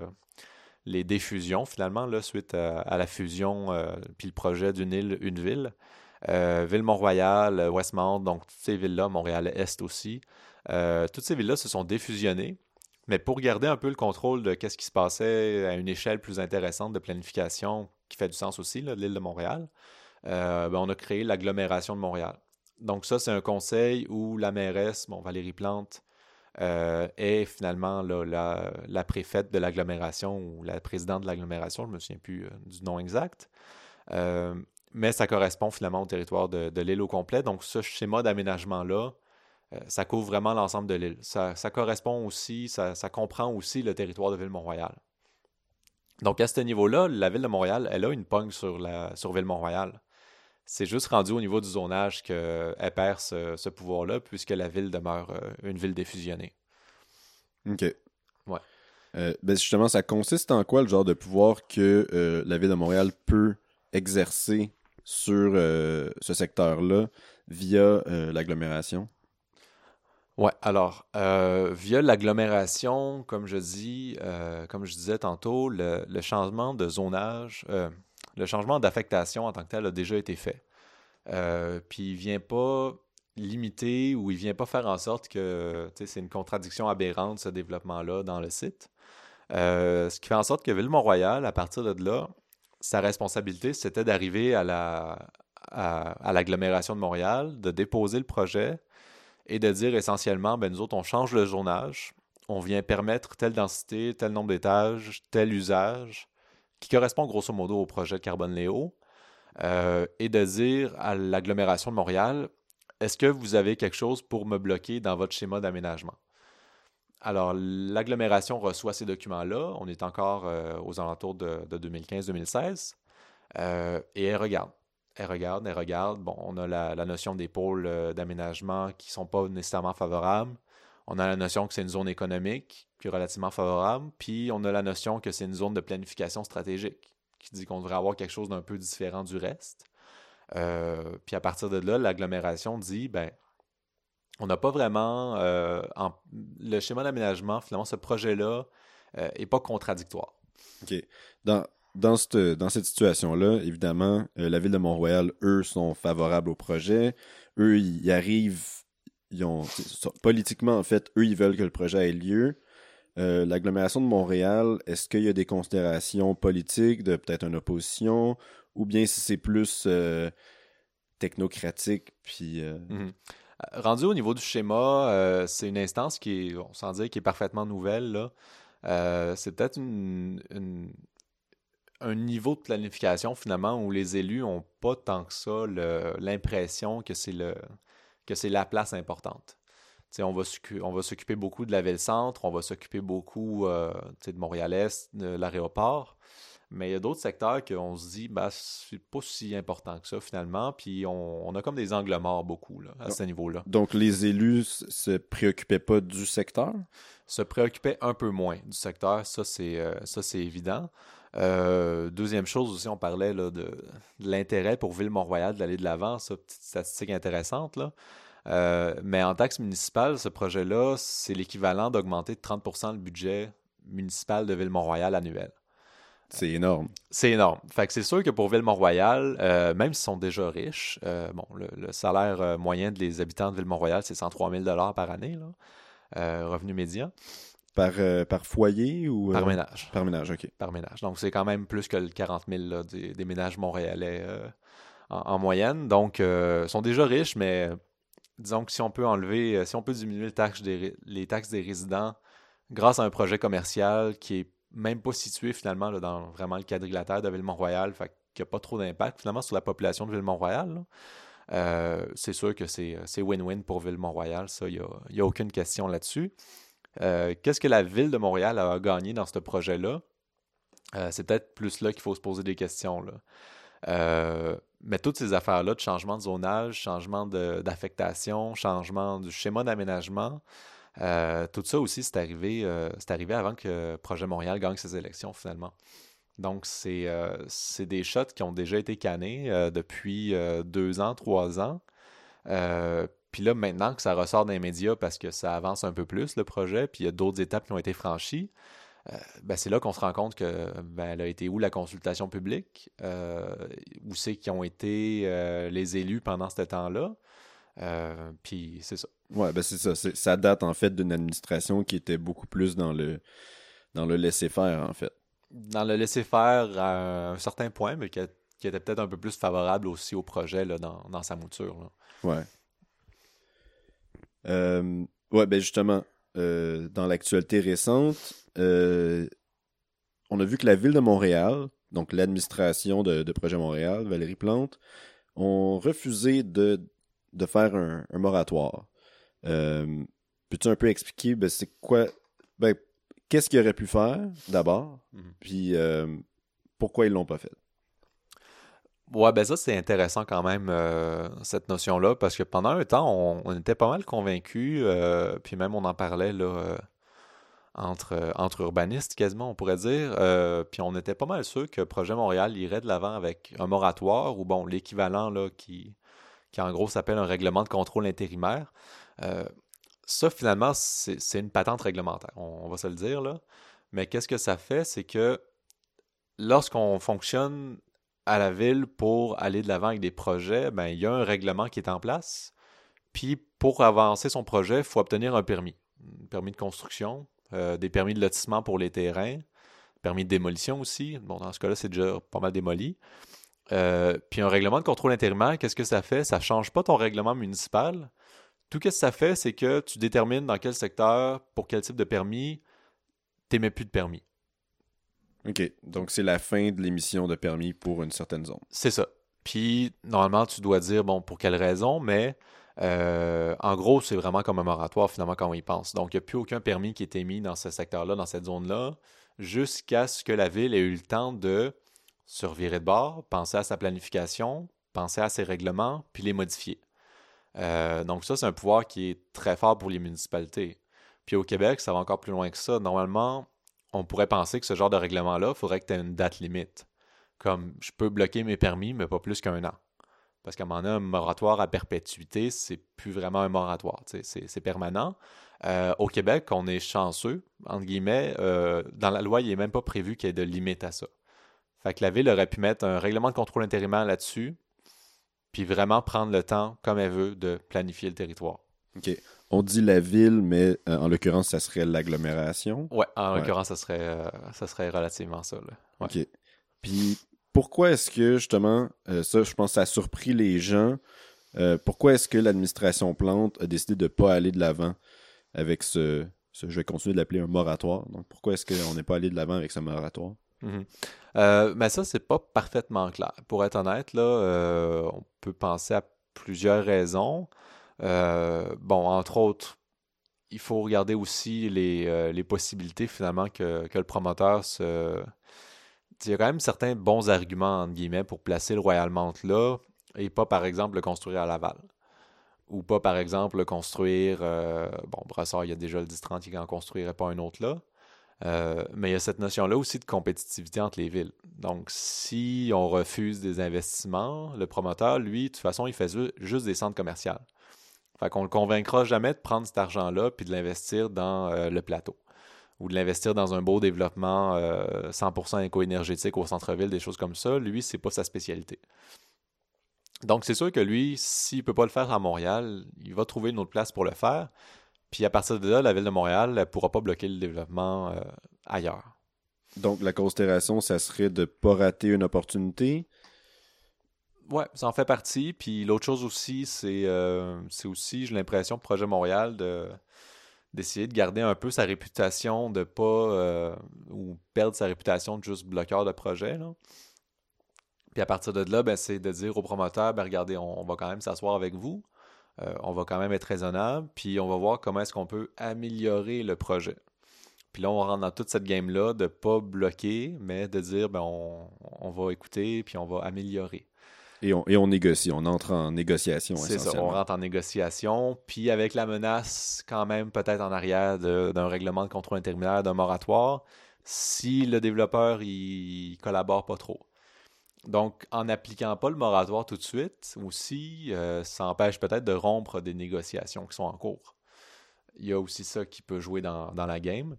les diffusions finalement, là, suite à, la fusion euh, puis le projet d'une île, une ville. Euh, Ville-Mont-Royal, euh, Westmount, donc toutes ces villes-là, Montréal-Est aussi. Euh, toutes ces villes-là se sont défusionnées Mais pour garder un peu le contrôle de ce qui se passait à une échelle plus intéressante de planification, qui fait du sens aussi, l'île de Montréal, ben, on a créé l'agglomération de Montréal. Donc ça, c'est un conseil où la mairesse, bon, Valérie Plante, est finalement la, préfète de l'agglomération ou la présidente de l'agglomération, je ne me souviens plus du nom exact. Mais ça correspond finalement au territoire de, l'île au complet. Donc ce schéma d'aménagement-là, ça couvre vraiment l'ensemble de l'île. Ça, correspond aussi, ça, comprend aussi le territoire de Ville-Mont-Royal. Donc à ce niveau-là, la Ville de Montréal, elle a une pogne sur, la, sur Ville-Mont-Royal. C'est juste rendu au niveau du zonage qu'elle perd ce, pouvoir-là, puisque la ville demeure euh, une ville défusionnée. OK. Ouais. Euh, ben justement, ça consiste en quoi le genre de pouvoir que euh, la ville de Montréal peut exercer sur ce secteur-là via l'agglomération? Ouais, alors, via l'agglomération, comme je dis, comme je disais tantôt, le, changement de zonage, le changement d'affectation en tant que tel a déjà été fait. Euh, puis il vient pas limiter ou il vient pas faire en sorte que c'est une contradiction aberrante ce développement-là dans le site. Euh, ce qui fait en sorte que Ville-Mont-Royal, à partir de là, sa responsabilité, c'était d'arriver à la à, l'agglomération de Montréal, de déposer le projet et de dire essentiellement, ben nous autres, on change le zonage, on vient permettre telle densité, tel nombre d'étages, tel usage, qui correspond grosso modo au projet de Carbone Léo, euh, et de dire à l'agglomération de Montréal, est-ce que vous avez quelque chose pour me bloquer dans votre schéma d'aménagement? Alors, l'agglomération reçoit ces documents-là. On est encore euh, aux alentours de, 2015-2016. Euh, et elle regarde. Elle regarde, elle regarde. Bon, on a la, notion des pôles d'aménagement qui ne sont pas nécessairement favorables. On a la notion que c'est une zone économique qui est relativement favorable, puis on a la notion que c'est une zone de planification stratégique qui dit qu'on devrait avoir quelque chose d'un peu différent du reste. Euh, puis à partir de là, l'agglomération dit, ben, on n'a pas vraiment... Euh, le schéma d'aménagement, finalement, ce projet-là n'est euh, pas contradictoire. OK. Dans, dans cette, dans cette situation-là, évidemment, la ville de Montréal, eux, sont favorables au projet. Eux, ils arrivent ils ont, politiquement, en fait, eux, ils veulent que le projet ait lieu. Euh, l'agglomération de Montréal, est-ce qu'il y a des considérations politiques de peut-être une opposition? Ou bien si c'est plus euh, technocratique puis euh, mhm. Rendu au niveau du schéma, c'est une instance qui est, on s'en qui est parfaitement nouvelle là. c'est peut-être un niveau de planification finalement où les élus n'ont pas tant que ça l'impression que c'est le que c'est la place importante. on va s'occuper beaucoup de la ville-centre, on va s'occuper beaucoup euh, de Montréal-Est, de l'aéroport. Mais il y a d'autres secteurs qu'on se dit, bah c'est pas si important que ça finalement. Puis on, a comme des angles morts beaucoup là, à ce niveau-là. Donc les élus se préoccupaient pas du secteur? Se préoccupaient un peu moins du secteur, ça c'est euh, évident. Euh, deuxième chose aussi, on parlait là, de, l'intérêt pour Ville-Mont-Royal d'aller de l'avant, ça, petite statistique intéressante. Là. Euh, mais en taxe municipale, ce projet-là, c'est l'équivalent d'augmenter de 30% le budget municipal de Ville-Mont-Royal annuel. C'est énorme. C'est énorme. Fait que c'est sûr que pour Ville-Mont-Royal, euh, même s'ils sont déjà riches, bon, le, salaire moyen des habitants de Ville-Mont-Royal, c'est 103 000 par année, là, revenu médian. Par, euh, par foyer ou. Par euh, ménage. Par ménage, OK. Par ménage. Donc, c'est quand même plus que le 40 000 des, ménages montréalais euh, en, moyenne. Donc, ils sont déjà riches, mais disons que si on peut enlever, si on peut diminuer les taxes des, les taxes des résidents grâce à un projet commercial qui est même pas situé finalement dans vraiment le quadrilatère de Ville-Mont-Royal, fait qu'il n'y a pas trop d'impact finalement sur la population de Ville-Mont-Royal. c'est sûr que c'est win-win pour Ville-Mont-Royal, ça, il n'y a, aucune question là-dessus. Euh, qu'est-ce que la ville de Montréal a gagné dans ce projet-là? Euh, c'est peut-être plus là qu'il faut se poser des questions. Euh, mais toutes ces affaires-là de changement de zonage, changement d'affectation, changement du schéma d'aménagement, tout ça aussi, c'est arrivé, arrivé avant que Projet Montréal gagne ses élections finalement. Donc, c'est des shots qui ont déjà été cannés depuis deux ans, trois ans. Puis là, maintenant que ça ressort dans médias parce que ça avance un peu plus, le projet, puis il y a d'autres étapes qui ont été franchies, euh, ben c'est là qu'on se rend compte que ben, a été où la consultation publique, euh, où c'est qui ont été euh, les élus pendant ce temps-là? Euh, puis c'est ça. Ouais, ben c'est ça. Ça date en fait d'une administration qui était beaucoup plus dans le, dans le laisser-faire, en fait. Dans le laisser-faire à un certain point, mais qui, était peut-être un peu plus favorable aussi au projet là, dans, dans sa mouture. Là. Ouais. Euh, ouais, ben justement, euh, dans l'actualité récente, on a vu que la ville de Montréal, donc l'administration de, Projet Montréal, Valérie Plante, ont refusé de, de faire un, moratoire. Peux-tu un peu expliquer ben, c'est quoi ben, qu'est-ce qu'ils auraient pu faire d'abord, mhm. puis pourquoi ils l'ont pas fait? Ouais, ben ça, c'est intéressant quand même, euh, cette notion-là, parce que pendant un temps, on, était pas mal convaincus, euh, puis même on en parlait là, euh, entre, entre urbanistes quasiment, on pourrait dire, puis on était pas mal sûr que Projet Montréal irait de l'avant avec un moratoire, ou bon, l'équivalent là, qui, qui en gros s'appelle un règlement de contrôle intérimaire. ça, finalement, c'est une patente réglementaire, on va se le dire, là. Mais qu'est-ce que ça fait? C'est que lorsqu'on fonctionne à la ville pour aller de l'avant avec des projets, ben, il y a un règlement qui est en place. Puis pour avancer son projet, il faut obtenir un permis. Un permis de construction, euh, des permis de lotissement pour les terrains, permis de démolition aussi. Bon, dans ce cas-là, c'est déjà pas mal démoli. Euh, puis un règlement de contrôle intérimaire, qu'est-ce que ça fait? Ça ne change pas ton règlement municipal. Tout ce que ça fait, c'est que tu détermines dans quel secteur, pour quel type de permis, tu n'émets plus de permis. OK. Donc, c'est la fin de l'émission de permis pour une certaine zone. C'est ça. Puis, normalement, tu dois dire, bon, pour quelle raison, mais euh, en gros, c'est vraiment comme un moratoire, finalement, quand on y pense. Donc, il n'y a plus aucun permis qui est émis dans ce secteur-là, dans cette zone-là, jusqu'à ce que la ville ait eu le temps de se de bord, penser à sa planification, penser à ses règlements, puis les modifier. Euh, donc, ça, c'est un pouvoir qui est très fort pour les municipalités. Puis au Québec, ça va encore plus loin que ça. Normalement, on pourrait penser que ce genre de règlement-là, il faudrait que tu aies une date limite. Comme je peux bloquer mes permis, mais pas plus qu'un an. Parce qu'à un moment donné, un moratoire à perpétuité, c'est plus vraiment un moratoire. C'est permanent. Euh, au Québec, on est chanceux, entre guillemets. Euh, dans la loi, il n'est même pas prévu qu'il y ait de limite à ça. Fait que la ville aurait pu mettre un règlement de contrôle intérimaire là-dessus, puis vraiment prendre le temps, comme elle veut, de planifier le territoire. OK. On dit la ville, mais euh, en l'occurrence, ça serait l'agglomération. Ouais, en l'occurrence, ça serait, euh, ça serait relativement ça. OK. Puis pourquoi est-ce que, justement, euh, ça, je pense, ça a surpris les gens. pourquoi est-ce que l'administration Plante a décidé de ne pas aller de l'avant avec ce, Je vais continuer de l'appeler un moratoire? Donc pourquoi est-ce qu'on n'est pas allé de l'avant avec ce moratoire? Mm-hmm. mais ça, c'est pas parfaitement clair. Pour être honnête, là, on peut penser à plusieurs raisons. Euh, bon, entre autres, il faut regarder aussi les, euh, possibilités finalement que, le promoteur se. Il y a quand même certains bons arguments, entre guillemets, pour placer le Royal Mount là et pas, par exemple, le construire à Laval. Ou pas, par exemple, le construire. Euh, bon, Brassard, il y a déjà le 10-30 qui n'en construirait pas un autre là. Mais il y a cette notion-là aussi de compétitivité entre les villes. Donc, si on refuse des investissements, le promoteur, lui, de toute façon, il fait juste des centres commerciaux. Fait qu'on le convaincra jamais de prendre cet argent-là puis de l'investir dans euh, le plateau ou de l'investir dans un beau développement 100% euh, éco-énergétique au centre-ville, des choses comme ça. Lui, c'est pas sa spécialité. Donc, c'est sûr que lui, s'il peut pas le faire à Montréal, il va trouver une autre place pour le faire. Puis à partir de là, la ville de Montréal ne pourra pas bloquer le développement euh, ailleurs. Donc, la considération, ça serait de ne pas rater une opportunité, Ouais, ça en fait partie. Puis l'autre chose aussi, c'est euh, aussi, j'ai l'impression, Projet Montréal de d'essayer de garder un peu sa réputation de pas euh, ou perdre sa réputation de juste bloqueur de projet. Là. Puis à partir de là, ben, c'est de dire aux promoteurs, ben, regardez, on, va quand même s'asseoir avec vous. Euh, on va quand même être raisonnable, puis on va voir comment est-ce qu'on peut améliorer le projet. Puis là, on rentre dans toute cette game-là de pas bloquer, mais de dire, ben, on, on va écouter, puis on va améliorer. Et on, et on négocie, on entre en négociation. C'est ça, on rentre en négociation, puis avec la menace quand même peut-être en arrière d'un règlement de contrôle intérimaire, d'un moratoire, si le développeur il collabore pas trop. Donc, en n'appliquant pas le moratoire tout de suite, aussi, euh, ça empêche peut-être de rompre des négociations qui sont en cours. Il y a aussi ça qui peut jouer dans, dans la game.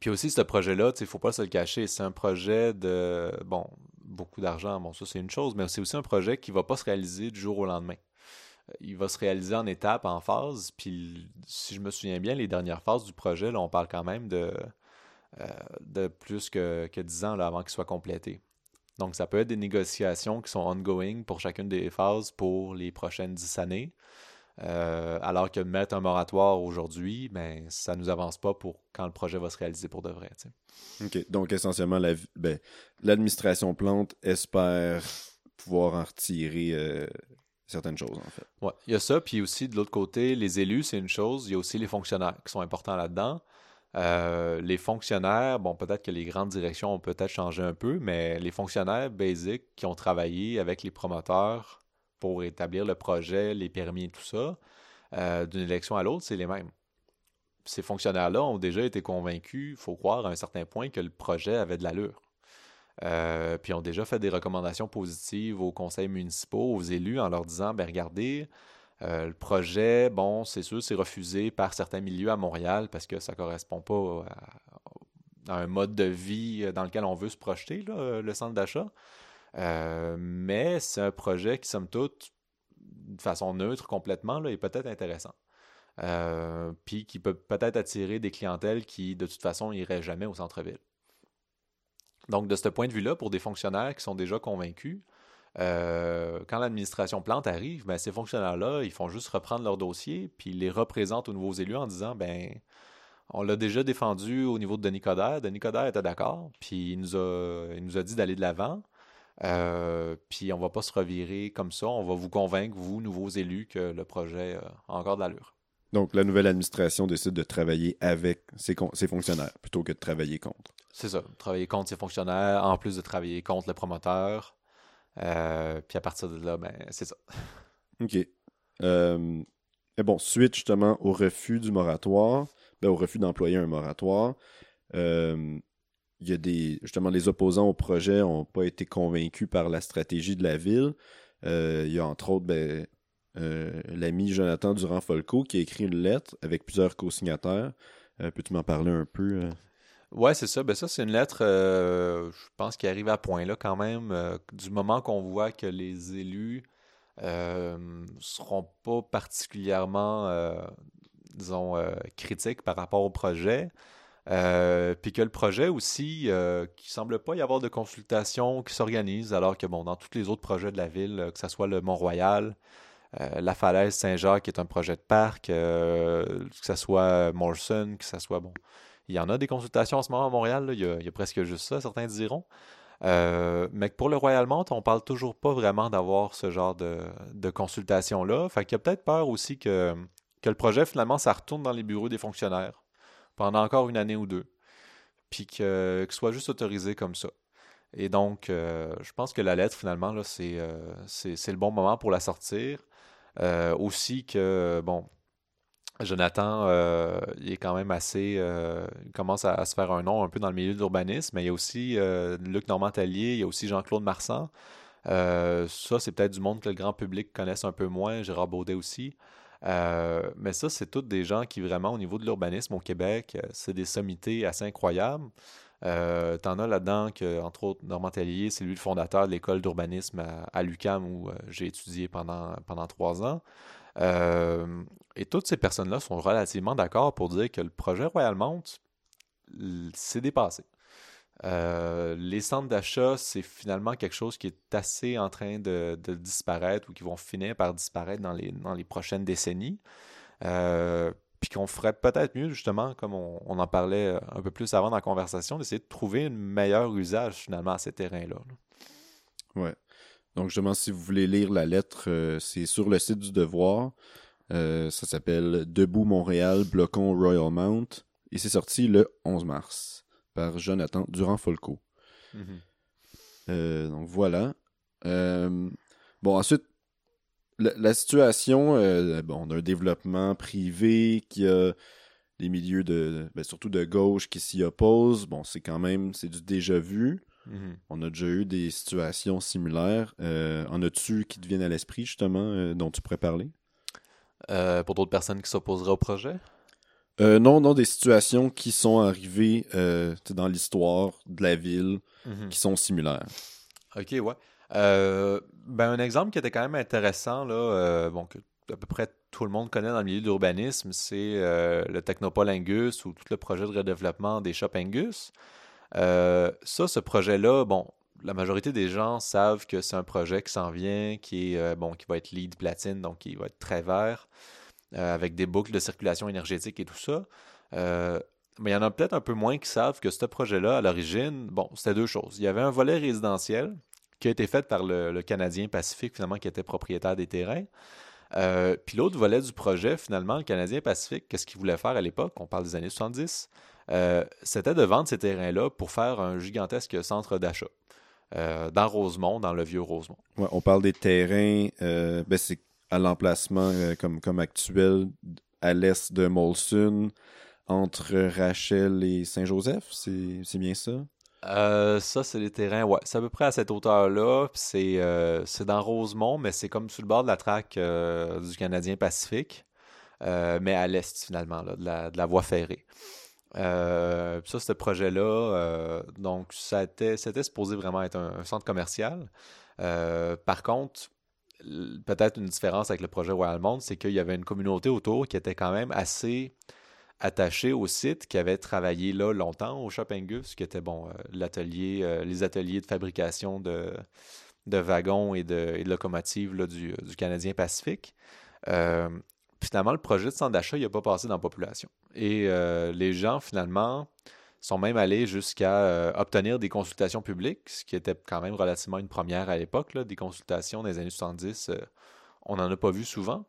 Puis aussi, ce projet-là, il ne faut pas se le cacher, c'est un projet de, bon, beaucoup d'argent, bon, ça c'est une chose, mais c'est aussi un projet qui ne va pas se réaliser du jour au lendemain. il va se réaliser en étapes, en phases. Puis, si je me souviens bien, les dernières phases du projet, là, on parle quand même de, euh, de plus que, que 10 ans avant qu'il soit complété. Donc, ça peut être des négociations qui sont ongoing pour chacune des phases pour les prochaines 10 années. Euh, alors que mettre un moratoire aujourd'hui, ben, ça ne nous avance pas pour quand le projet va se réaliser pour de vrai. OK. Donc, essentiellement, ben, l'administration plante espère pouvoir en retirer euh, certaines choses, en fait. Oui, il y a ça. Puis aussi, de l'autre côté, les élus, c'est une chose. Il y a aussi les fonctionnaires qui sont importants là-dedans. Euh, les fonctionnaires, bon, peut-être que les grandes directions ont peut-être changé un peu, mais les fonctionnaires basiques qui ont travaillé avec les promoteurs pour établir le projet, les permis et tout ça, euh, d'une élection à l'autre, c'est les mêmes. Ces fonctionnaires-là ont déjà été convaincus, il faut croire, à un certain point, que le projet avait de l'allure. Euh, puis ont déjà fait des recommandations positives aux conseils municipaux, aux élus, en leur disant, ben regardez, euh, le projet, bon, c'est sûr, c'est refusé par certains milieux à Montréal parce que ça ne correspond pas à, un mode de vie dans lequel on veut se projeter, le centre d'achat. Euh, mais c'est un projet qui, somme toute, de façon neutre complètement, là, est peut-être intéressant. Euh, puis qui peut peut-être attirer des clientèles qui, de toute façon, n'iraient jamais au centre-ville. Donc, de ce point de vue-là, pour des fonctionnaires qui sont déjà convaincus, euh, quand l'administration plante arrive, ben, ces fonctionnaires-là, ils font juste reprendre leur dossier, puis ils les représentent aux nouveaux élus en disant, ben, on l'a déjà défendu au niveau de Denis Coderre. Denis Coderre était d'accord, puis il nous a, il nous a dit d'aller de l'avant. Euh, puis on va pas se revirer comme ça. On va vous convaincre, vous, nouveaux élus, que le projet a encore de l'allure. Donc, la nouvelle administration décide de travailler avec ses, ses fonctionnaires plutôt que de travailler contre. C'est ça, travailler contre ses fonctionnaires, en plus de travailler contre le promoteur. Euh, puis à partir de là, ben, c'est ça. (laughs) OK. Euh, et bon, suite justement au refus du moratoire, ben, au refus d'employer un moratoire, euh, il y a des. Justement, les opposants au projet n'ont pas été convaincus par la stratégie de la ville. il y a entre autres ben, l'ami Jonathan Durand-Folco qui a écrit une lettre avec plusieurs co-signataires. Peux-tu m'en parler un peu? Ouais, c'est ça. Ben ça, c'est une lettre, euh, je pense, qui arrive à point là quand même. Euh, du moment qu'on voit que les élus euh, seront pas particulièrement, euh, disons, critiques par rapport au projet. puis que le projet aussi, qui semble pas y avoir de consultation qui s'organise, alors que bon, dans tous les autres projets de la ville, que ce soit le Mont-Royal, la falaise Saint-Jacques, qui est un projet de parc, que ce soit Morrison, que ce soit bon il y en a des consultations en ce moment à Montréal, il, y a, presque juste ça, certains diront. Euh, mais pour le Royal Mount, on parle toujours pas vraiment d'avoir ce genre de, consultation-là. Fait qu'il y a peut-être peur aussi que, que le projet, finalement, ça retourne dans les bureaux des fonctionnaires pendant encore une année ou deux. Puis que, ce soit juste autorisé comme ça. Et donc, euh, je pense que la lettre, finalement, là, c'est, euh, c'est, le bon moment pour la sortir. aussi que, bon, Jonathan, euh, il est quand même assez. Euh, commence à, se faire un nom un peu dans le milieu de l'urbanisme, mais il y a aussi euh, Luc Normand-Tallier, il y a aussi Jean-Claude Marsan. ça, c'est peut-être du monde que le grand public connaisse un peu moins, Gérard Baudet aussi. mais ça, c'est tous des gens qui, vraiment, au niveau de l'urbanisme au Québec, c'est des sommités assez incroyables. T'en as là-dedans que, entre autres, Normand Tallier, c'est lui le fondateur de l'école d'urbanisme à, l'UCAM où j'ai étudié pendant, trois ans. Euh, et toutes ces personnes-là sont relativement d'accord pour dire que le projet Royal Mount s'est dépassé. Euh, les centres d'achat, c'est finalement quelque chose qui est assez en train de, disparaître ou qui vont finir par disparaître dans les, dans les prochaines décennies. Euh, puis qu'on ferait peut-être mieux, justement, comme on, en parlait un peu plus avant dans la conversation, d'essayer de trouver un meilleur usage finalement à ces terrains-là. Ouais. Donc, justement, si vous voulez lire la lettre, euh, c'est sur le site du Devoir. Euh, ça s'appelle Debout Montréal, bloquons Royal Mount. Et c'est sorti le 11 mars par Jonathan Durand-Folco. Mm-hmm. Euh, donc, voilà. bon, ensuite, la, situation, bon, d'un développement privé qui a les milieux de, ben, surtout de gauche qui s'y opposent. Bon, c'est quand même, c'est du déjà vu. Mhm. On a déjà eu des situations similaires. Euh, en as-tu qui te viennent à l'esprit, justement, euh, dont tu pourrais parler? Euh, pour d'autres personnes qui s'opposeraient au projet? non, non, des situations qui sont arrivées dans l'histoire de la ville, mhm. qui sont similaires. Ok, ouais. ben, un exemple qui était quand même intéressant, là, bon, que à peu près tout le monde connaît dans le milieu de l'urbanisme, c'est le Technopole Angus ou tout le projet de redéveloppement des Shops Angus. ça, ce projet-là, bon, la majorité des gens savent que c'est un projet qui s'en vient, qui est bon, qui va être lead platine, donc qui va être très vert, avec des boucles de circulation énergétique et tout ça. Mais il y en a peut-être un peu moins qui savent que ce projet-là, à l'origine, bon, c'était deux choses. Il y avait un volet résidentiel qui a été fait par le, Canadien Pacifique, finalement, qui était propriétaire des terrains. Euh, puis l'autre volet du projet, finalement, le Canadien Pacifique, qu'est-ce qu'il voulait faire à l'époque, on parle des années 70, euh, c'était de vendre ces terrains-là pour faire un gigantesque centre d'achat. Euh, dans Rosemont, dans le vieux Rosemont. Ouais, on parle des terrains, ben c'est à l'emplacement comme, comme actuel à l'est de Molson, entre Rachel et Saint-Joseph, c'est bien ça? Euh, ça, c'est les terrains, ouais. C'est à peu près à cette hauteur-là. Euh, c'est dans Rosemont, mais c'est comme sur le bord de la traque euh, du Canadien Pacifique, mais à l'est, finalement, de, la, voie ferrée. Ça, ce projet-là, donc, ça c'était supposé vraiment être un, centre commercial. par contre, peut-être une différence avec le projet Royal Monde, c'est qu'il y avait une communauté autour qui était quand même assez attaché au site, qui avait travaillé là longtemps au Shop Angus, qui était bon, euh, l'atelier, euh, les ateliers de fabrication de, de wagons et de, locomotives là, du, Canadien Pacifique. Euh, finalement, le projet de centre d'achat, il n'a pas passé dans la population. Et les gens, finalement, sont même allés jusqu'à obtenir des consultations publiques, ce qui était quand même relativement une première à l'époque. Des consultations les années 70, on n'en a pas vu souvent.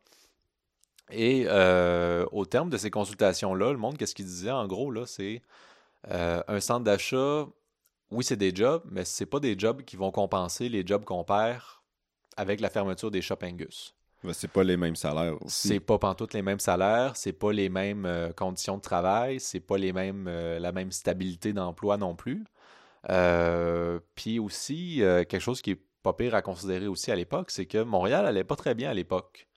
Et euh, au terme de ces consultations-là, le monde, qu'est-ce qu'il disait? En gros, c'est euh, un centre d'achat, oui, c'est des jobs, mais c'est pas des jobs qui vont compenser les jobs qu'on perd avec la fermeture des shops Angus. c'est pas les mêmes salaires. C'est pas pantoute les mêmes salaires, c'est pas les mêmes euh, conditions de travail, c'est pas les mêmes, la même stabilité d'emploi non plus. Puis aussi, quelque chose qui est pas pire à considérer aussi à l'époque, c'est que Montréal allait pas très bien à l'époque.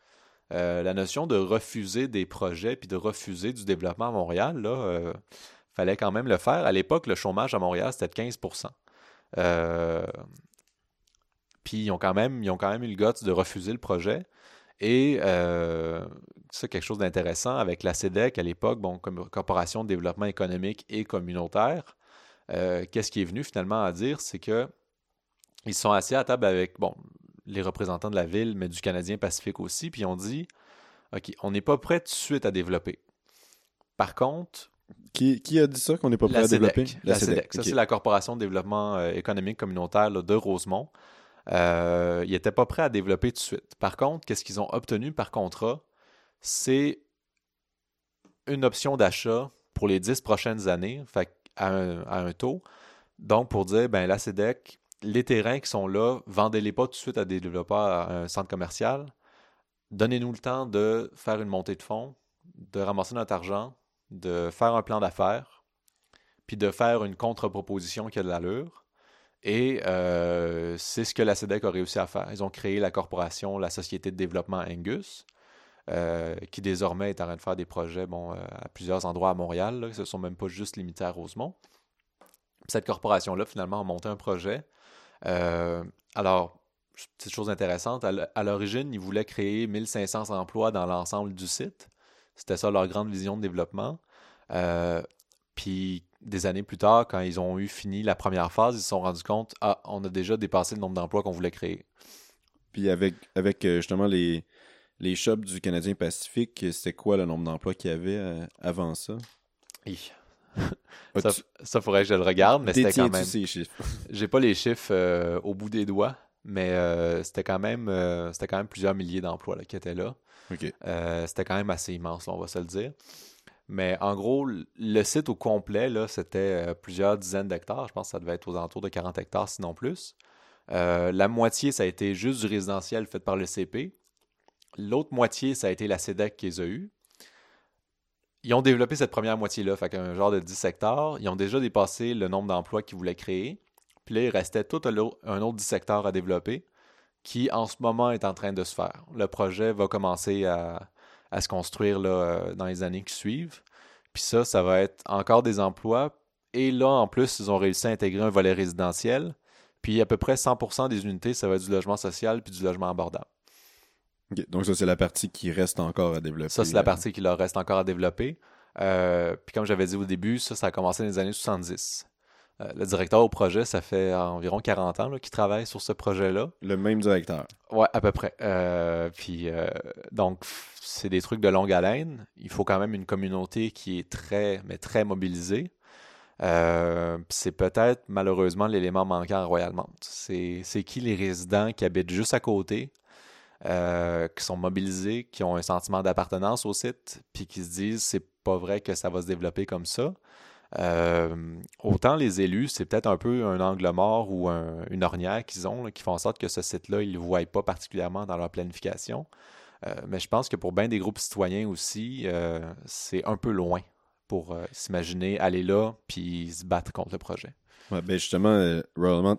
Euh, la notion de refuser des projets puis de refuser du développement à Montréal, là, euh, fallait quand même le faire. À l'époque, le chômage à Montréal, c'était de 15% euh, Puis ils ont, quand même, ils ont quand même eu le guts de refuser le projet. Et c'est quelque chose d'intéressant avec la CEDEC à l'époque, bon, comme Corporation de développement économique et communautaire. Qu'est-ce qui est venu finalement à dire, c'est que ils sont assis à table avec bon, les représentants de la ville, mais du Canadien Pacifique aussi, puis on dit OK, on n'est pas prêt tout de suite à développer. Par contre. Qui, a dit ça qu'on n'est pas prêt à développer? La, CEDEC. Ça, c'est la Corporation de développement euh, économique communautaire de Rosemont. Euh, ils n'étaient pas prêts à développer tout de suite. Par contre, qu'est-ce qu'ils ont obtenu par contrat? C'est une option d'achat pour les dix prochaines années, à, un, taux. Donc, pour dire, ben, la CEDEC les terrains qui sont là, vendez-les pas tout de suite à des développeurs à un centre commercial. Donnez-nous le temps de faire une montée de fonds, de ramasser notre argent, de faire un plan d'affaires, puis de faire une contre-proposition qui a de l'allure. Et euh, c'est ce que la CEDEC a réussi à faire. Ils ont créé la corporation, la Société de développement Angus, euh, qui désormais est en train de faire des projets bon, euh, à plusieurs endroits à Montréal. Là. Ils ne sont même pas juste limités à Rosemont. Cette corporation-là, finalement, a monté un projet alors, petite chose intéressante, à l'origine, ils voulaient créer 1500 emplois dans l'ensemble du site. C'était ça leur grande vision de développement. Puis des années plus tard, quand ils ont eu fini la première phase, ils se sont rendus compte, ah, on a déjà dépassé le nombre d'emplois qu'on voulait créer. Puis avec, avec euh, justement les, les shops du Canadien Pacifique, c'était quoi le nombre d'emplois qu'il y avait avant ça? (laughs) ça, ça, faudrait que je le regarde, mais c'était quand même. (laughs) J'ai pas les chiffres euh, au bout des doigts, mais euh, c'était quand même euh, c'était quand même plusieurs milliers d'emplois qui étaient là. c'était quand même assez immense, on va se le dire. Mais en gros, le site au complet, là, c'était plusieurs dizaines d'hectares. Je pense que ça devait être aux alentours de 40 hectares, sinon plus. la moitié, ça a été juste du résidentiel fait par le CP. L'autre moitié, ça a été la CEDEC qui les a eu ils ont développé cette première moitié-là, fait un genre de 10 hectares. Ils ont déjà dépassé le nombre d'emplois qu'ils voulaient créer. Puis là, il restait tout un autre 10 hectares à développer qui, en ce moment, est en train de se faire. Le projet va commencer à, se construire là, euh, dans les années qui suivent. Puis ça, ça va être encore des emplois. Et là, en plus, ils ont réussi à intégrer un volet résidentiel. Puis à peu près 100% des unités, ça va être du logement social puis du logement abordable. Donc ça, c'est la partie qui reste encore à développer. Ça, c'est la partie qui leur reste encore à développer. Euh, puis comme j'avais dit au début, ça, ça a commencé dans les années 70. Euh, le directeur au projet, ça fait environ 40 ans qu'il travaille sur ce projet-là. Le même directeur. Ouais, à peu près. Euh, puis euh, donc, c'est des trucs de longue haleine. Il faut quand même une communauté qui est très, mais très mobilisée. Euh, c'est peut-être malheureusement l'élément manquant à Royal Mount. C'est c'est qui les résidents qui habitent juste à côté, euh, qui sont mobilisés, qui ont un sentiment d'appartenance au site, puis qui se disent c'est pas vrai que ça va se développer comme ça. Euh, autant les élus, c'est peut-être un peu un angle mort ou un- une ornière qu'ils ont, qui font en sorte que ce site-là, ils ne le voient pas particulièrement dans leur planification. Euh, mais je pense que pour bien des groupes citoyens aussi, euh, c'est un peu loin pour s'imaginer aller là puis se battre contre le projet. Ouais, ben justement,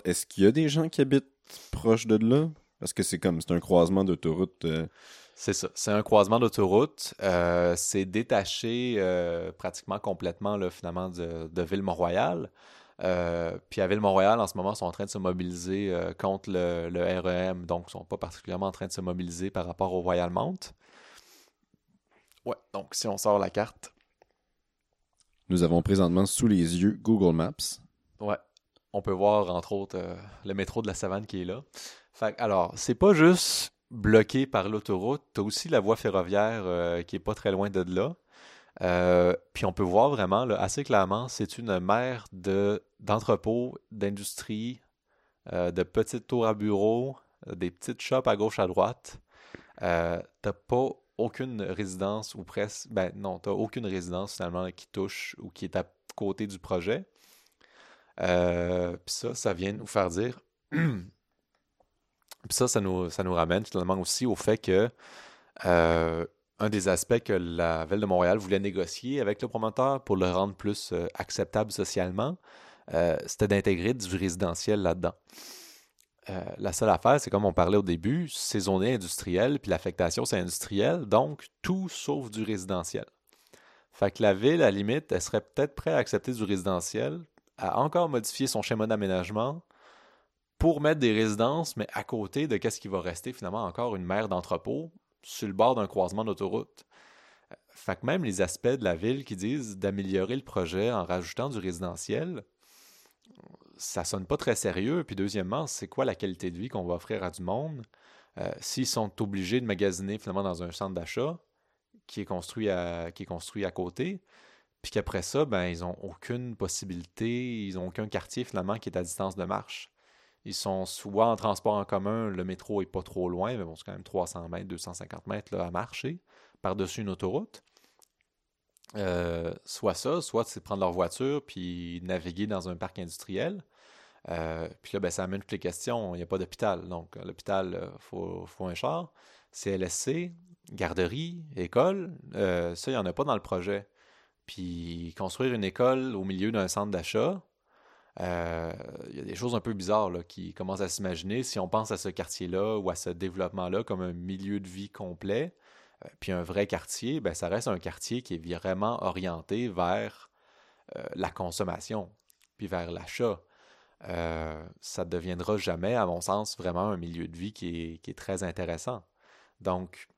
est-ce qu'il y a des gens qui habitent proche de là? Parce que c'est comme, c'est un croisement d'autoroute. euh, C'est ça. C'est un croisement d'autoroute. Euh, c'est détaché euh, pratiquement complètement là, finalement de, de Ville-Mont-Royal. Euh, puis à Ville-Mont-Royal, en ce moment, ils sont en train de se mobiliser euh, contre le, le REM, donc ils sont pas particulièrement en train de se mobiliser par rapport au Royal Mount. Ouais, donc si on sort la carte, nous avons présentement sous les yeux Google Maps. ouais, on peut voir entre autres euh, le métro de la Savane qui est là. Fait alors, c'est pas juste bloqué par l'autoroute, t'as aussi la voie ferroviaire euh, qui est pas très loin de là. Euh, puis on peut voir vraiment là, assez clairement, c'est une mer de d'entrepôts, d'industrie, euh, de petites tours à bureaux, des petites shops à gauche à droite. T'as pas aucune résidence ou presque, ben non, t'as aucune résidence finalement qui touche ou qui est à côté du projet. Puis ça, ça vient nous faire dire. (clears throat) Puis ça, ça nous, ça nous ramène finalement aussi au fait que euh, un des aspects que la Ville de Montréal voulait négocier avec le promoteur pour le rendre plus euh, acceptable socialement, euh, c'était d'intégrer du résidentiel là-dedans. La seule affaire, c'est comme on parlait au début, c'est zoné industriel, puis l'affectation, c'est industriel, donc tout sauf du résidentiel. Fait que la ville, à la limite, elle serait peut-être prête à accepter du résidentiel, à encore modifier son schéma d'aménagement pour mettre des résidences, mais à côté de qu'est-ce qui va rester finalement encore une mer d'entrepôt sur le bord d'un croisement d'autoroute. Euh, Fait que même les aspects de la ville qui disent d'améliorer le projet en rajoutant du résidentiel, ça sonne pas très sérieux. Puis deuxièmement, c'est quoi la qualité de vie qu'on va offrir à du monde? Euh, s'ils sont obligés de magasiner finalement dans un centre d'achat qui est construit à, côté, puis qu'après ça, ben, ils n'ont aucune possibilité, ils n'ont aucun quartier finalement qui est à distance de marche. Ils sont soit en transport en commun, le métro est pas trop loin, mais bon, c'est quand même 300 mètres, 250 mètres à marcher par-dessus une autoroute. Euh, soit ça, soit c'est prendre leur voiture puis naviguer dans un parc industriel. Euh, puis là, ben, ça amène toutes les questions. Il n'y a pas d'hôpital. Donc, euh, l'hôpital, il faut, faut un char. CLSC, garderie, école, euh, ça, il n'y en a pas dans le projet. Puis construire une école au milieu d'un centre d'achat, euh, il y a des choses un peu bizarres qui commencent à s'imaginer. Si on pense à ce quartier-là ou à ce développement-là comme un milieu de vie complet, euh, puis un vrai quartier, ben, ça reste un quartier qui est vraiment orienté vers euh, la consommation, puis vers l'achat. Euh, ça ne deviendra jamais, à mon sens, vraiment un milieu de vie qui est, qui est très intéressant. Donc,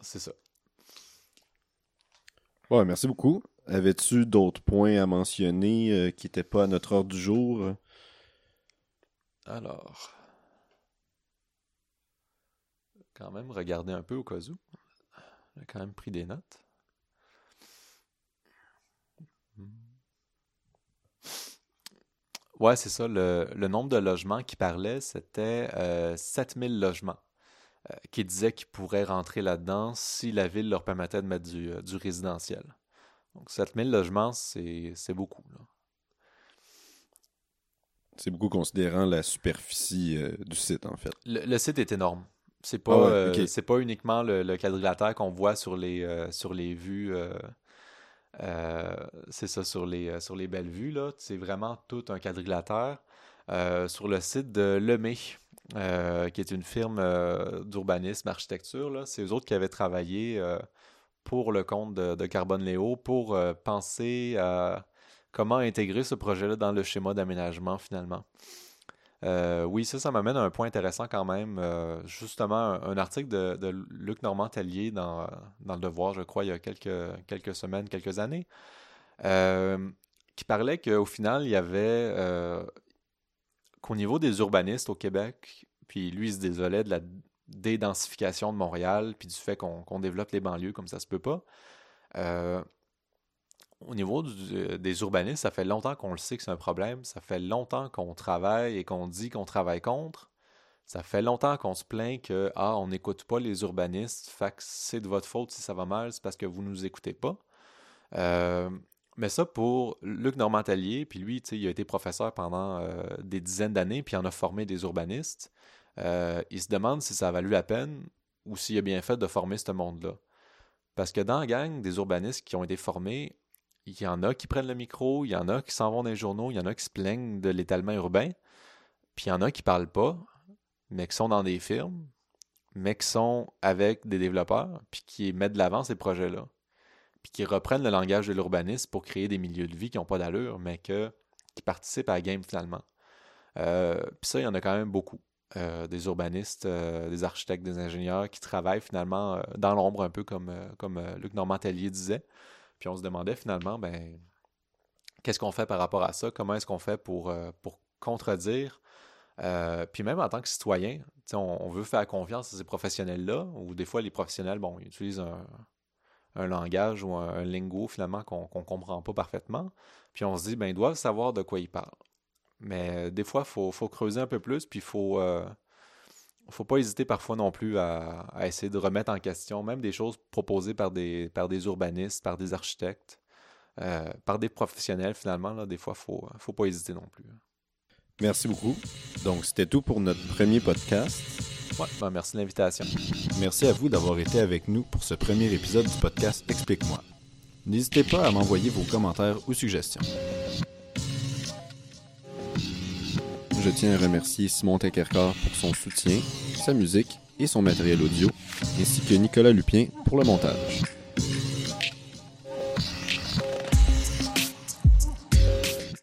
c'est ça. Ouais, merci beaucoup. Avais-tu d'autres points à mentionner euh, qui n'étaient pas à notre ordre du jour? Alors, quand même, regarder un peu au cas où. J'ai quand même pris des notes. Ouais, c'est ça. Le, nombre de logements qui parlait, c'était euh, 7000 logements euh, qui disaient qu'ils pourraient rentrer là-dedans si la ville leur permettait de mettre du, euh, du résidentiel. Donc 7000 logements, c'est beaucoup. C'est beaucoup considérant la superficie euh, du site, en fait. Le, le site est énorme. C'est pas, Ah ouais, euh, pas uniquement le, le quadrilatère qu'on voit sur les, euh, sur les vues. c'est ça, sur les, sur les belles vues. là. C'est vraiment tout un quadrilatère. Sur le site de Lemay, qui est une firme d'urbanisme, architecture, c'est eux autres qui avaient travaillé pour le compte de, de Carbone Léo pour euh, penser à comment intégrer ce projet-là dans le schéma d'aménagement finalement. Euh, oui, ça, ça m'amène à un point intéressant quand même. Euh, justement, un, article de, Luc Normand-Tellier dans, dans, Le Devoir, je crois, il y a quelques, semaines, quelques années, qui parlait qu'au final, il y avait qu'au niveau des urbanistes au Québec, puis lui, il se désolait de la dédensification de Montréal, puis du fait qu'on développe les banlieues comme ça se peut pas au niveau euh, des urbanistes, ça fait longtemps qu'on le sait que c'est un problème. Ça fait longtemps qu'on travaille et qu'on dit qu'on travaille contre. Ça fait longtemps qu'on se plaint que ah, on n'écoute pas les urbanistes, c'est de votre faute si ça va mal, c'est parce que vous ne nous écoutez pas. Euh, mais ça, pour Luc Normand-Tallier, puis lui, il a été professeur pendant euh, des dizaines d'années, puis il en a formé des urbanistes. Il se demande si ça a valu la peine ou s'il a bien fait de former ce monde-là. Parce que dans la gang des urbanistes qui ont été formés, il y en a qui prennent le micro, il y en a qui s'en vont dans les journaux, il y en a qui se plaignent de l'étalement urbain, puis il y en a qui parlent pas, mais qui sont dans des firmes, mais qui sont avec des développeurs, puis qui mettent de l'avant ces projets-là, puis qui reprennent le langage de l'urbanisme pour créer des milieux de vie qui n'ont pas d'allure, mais que, qui participent à la game finalement. Euh, puis ça, il y en a quand même beaucoup. Euh, des urbanistes, euh, des architectes, des ingénieurs qui travaillent finalement dans l'ombre, un peu comme, comme Luc Normand-Tellier disait, puis on se demandait finalement, ben, qu'est-ce qu'on fait par rapport à ça? Comment est-ce qu'on fait pour, euh, pour contredire? Euh, puis même en tant que citoyen, on, on, veut faire confiance à ces professionnels-là, ou des fois les professionnels, bon, ils utilisent un, langage ou un, lingo finalement qu'on ne comprend pas parfaitement. Puis on se dit, ben, ils doivent savoir de quoi ils parlent. Mais des fois, il faut, faut, creuser un peu plus, puis il faut, euh, faut pas hésiter parfois non plus à, essayer de remettre en question même des choses proposées par des, par des urbanistes, par des architectes, euh, par des professionnels finalement. Là, des fois, il faut, faut pas hésiter non plus. Merci beaucoup. Donc, c'était tout pour notre premier podcast. Ouais, ben, merci de l'invitation. Merci à vous d'avoir été avec nous pour ce premier épisode du podcast Explique-moi. N'hésitez pas à m'envoyer vos commentaires ou suggestions. Je tiens à remercier Simon Tekerkar pour son soutien, sa musique et son matériel audio, ainsi que Nicolas Lupien pour le montage.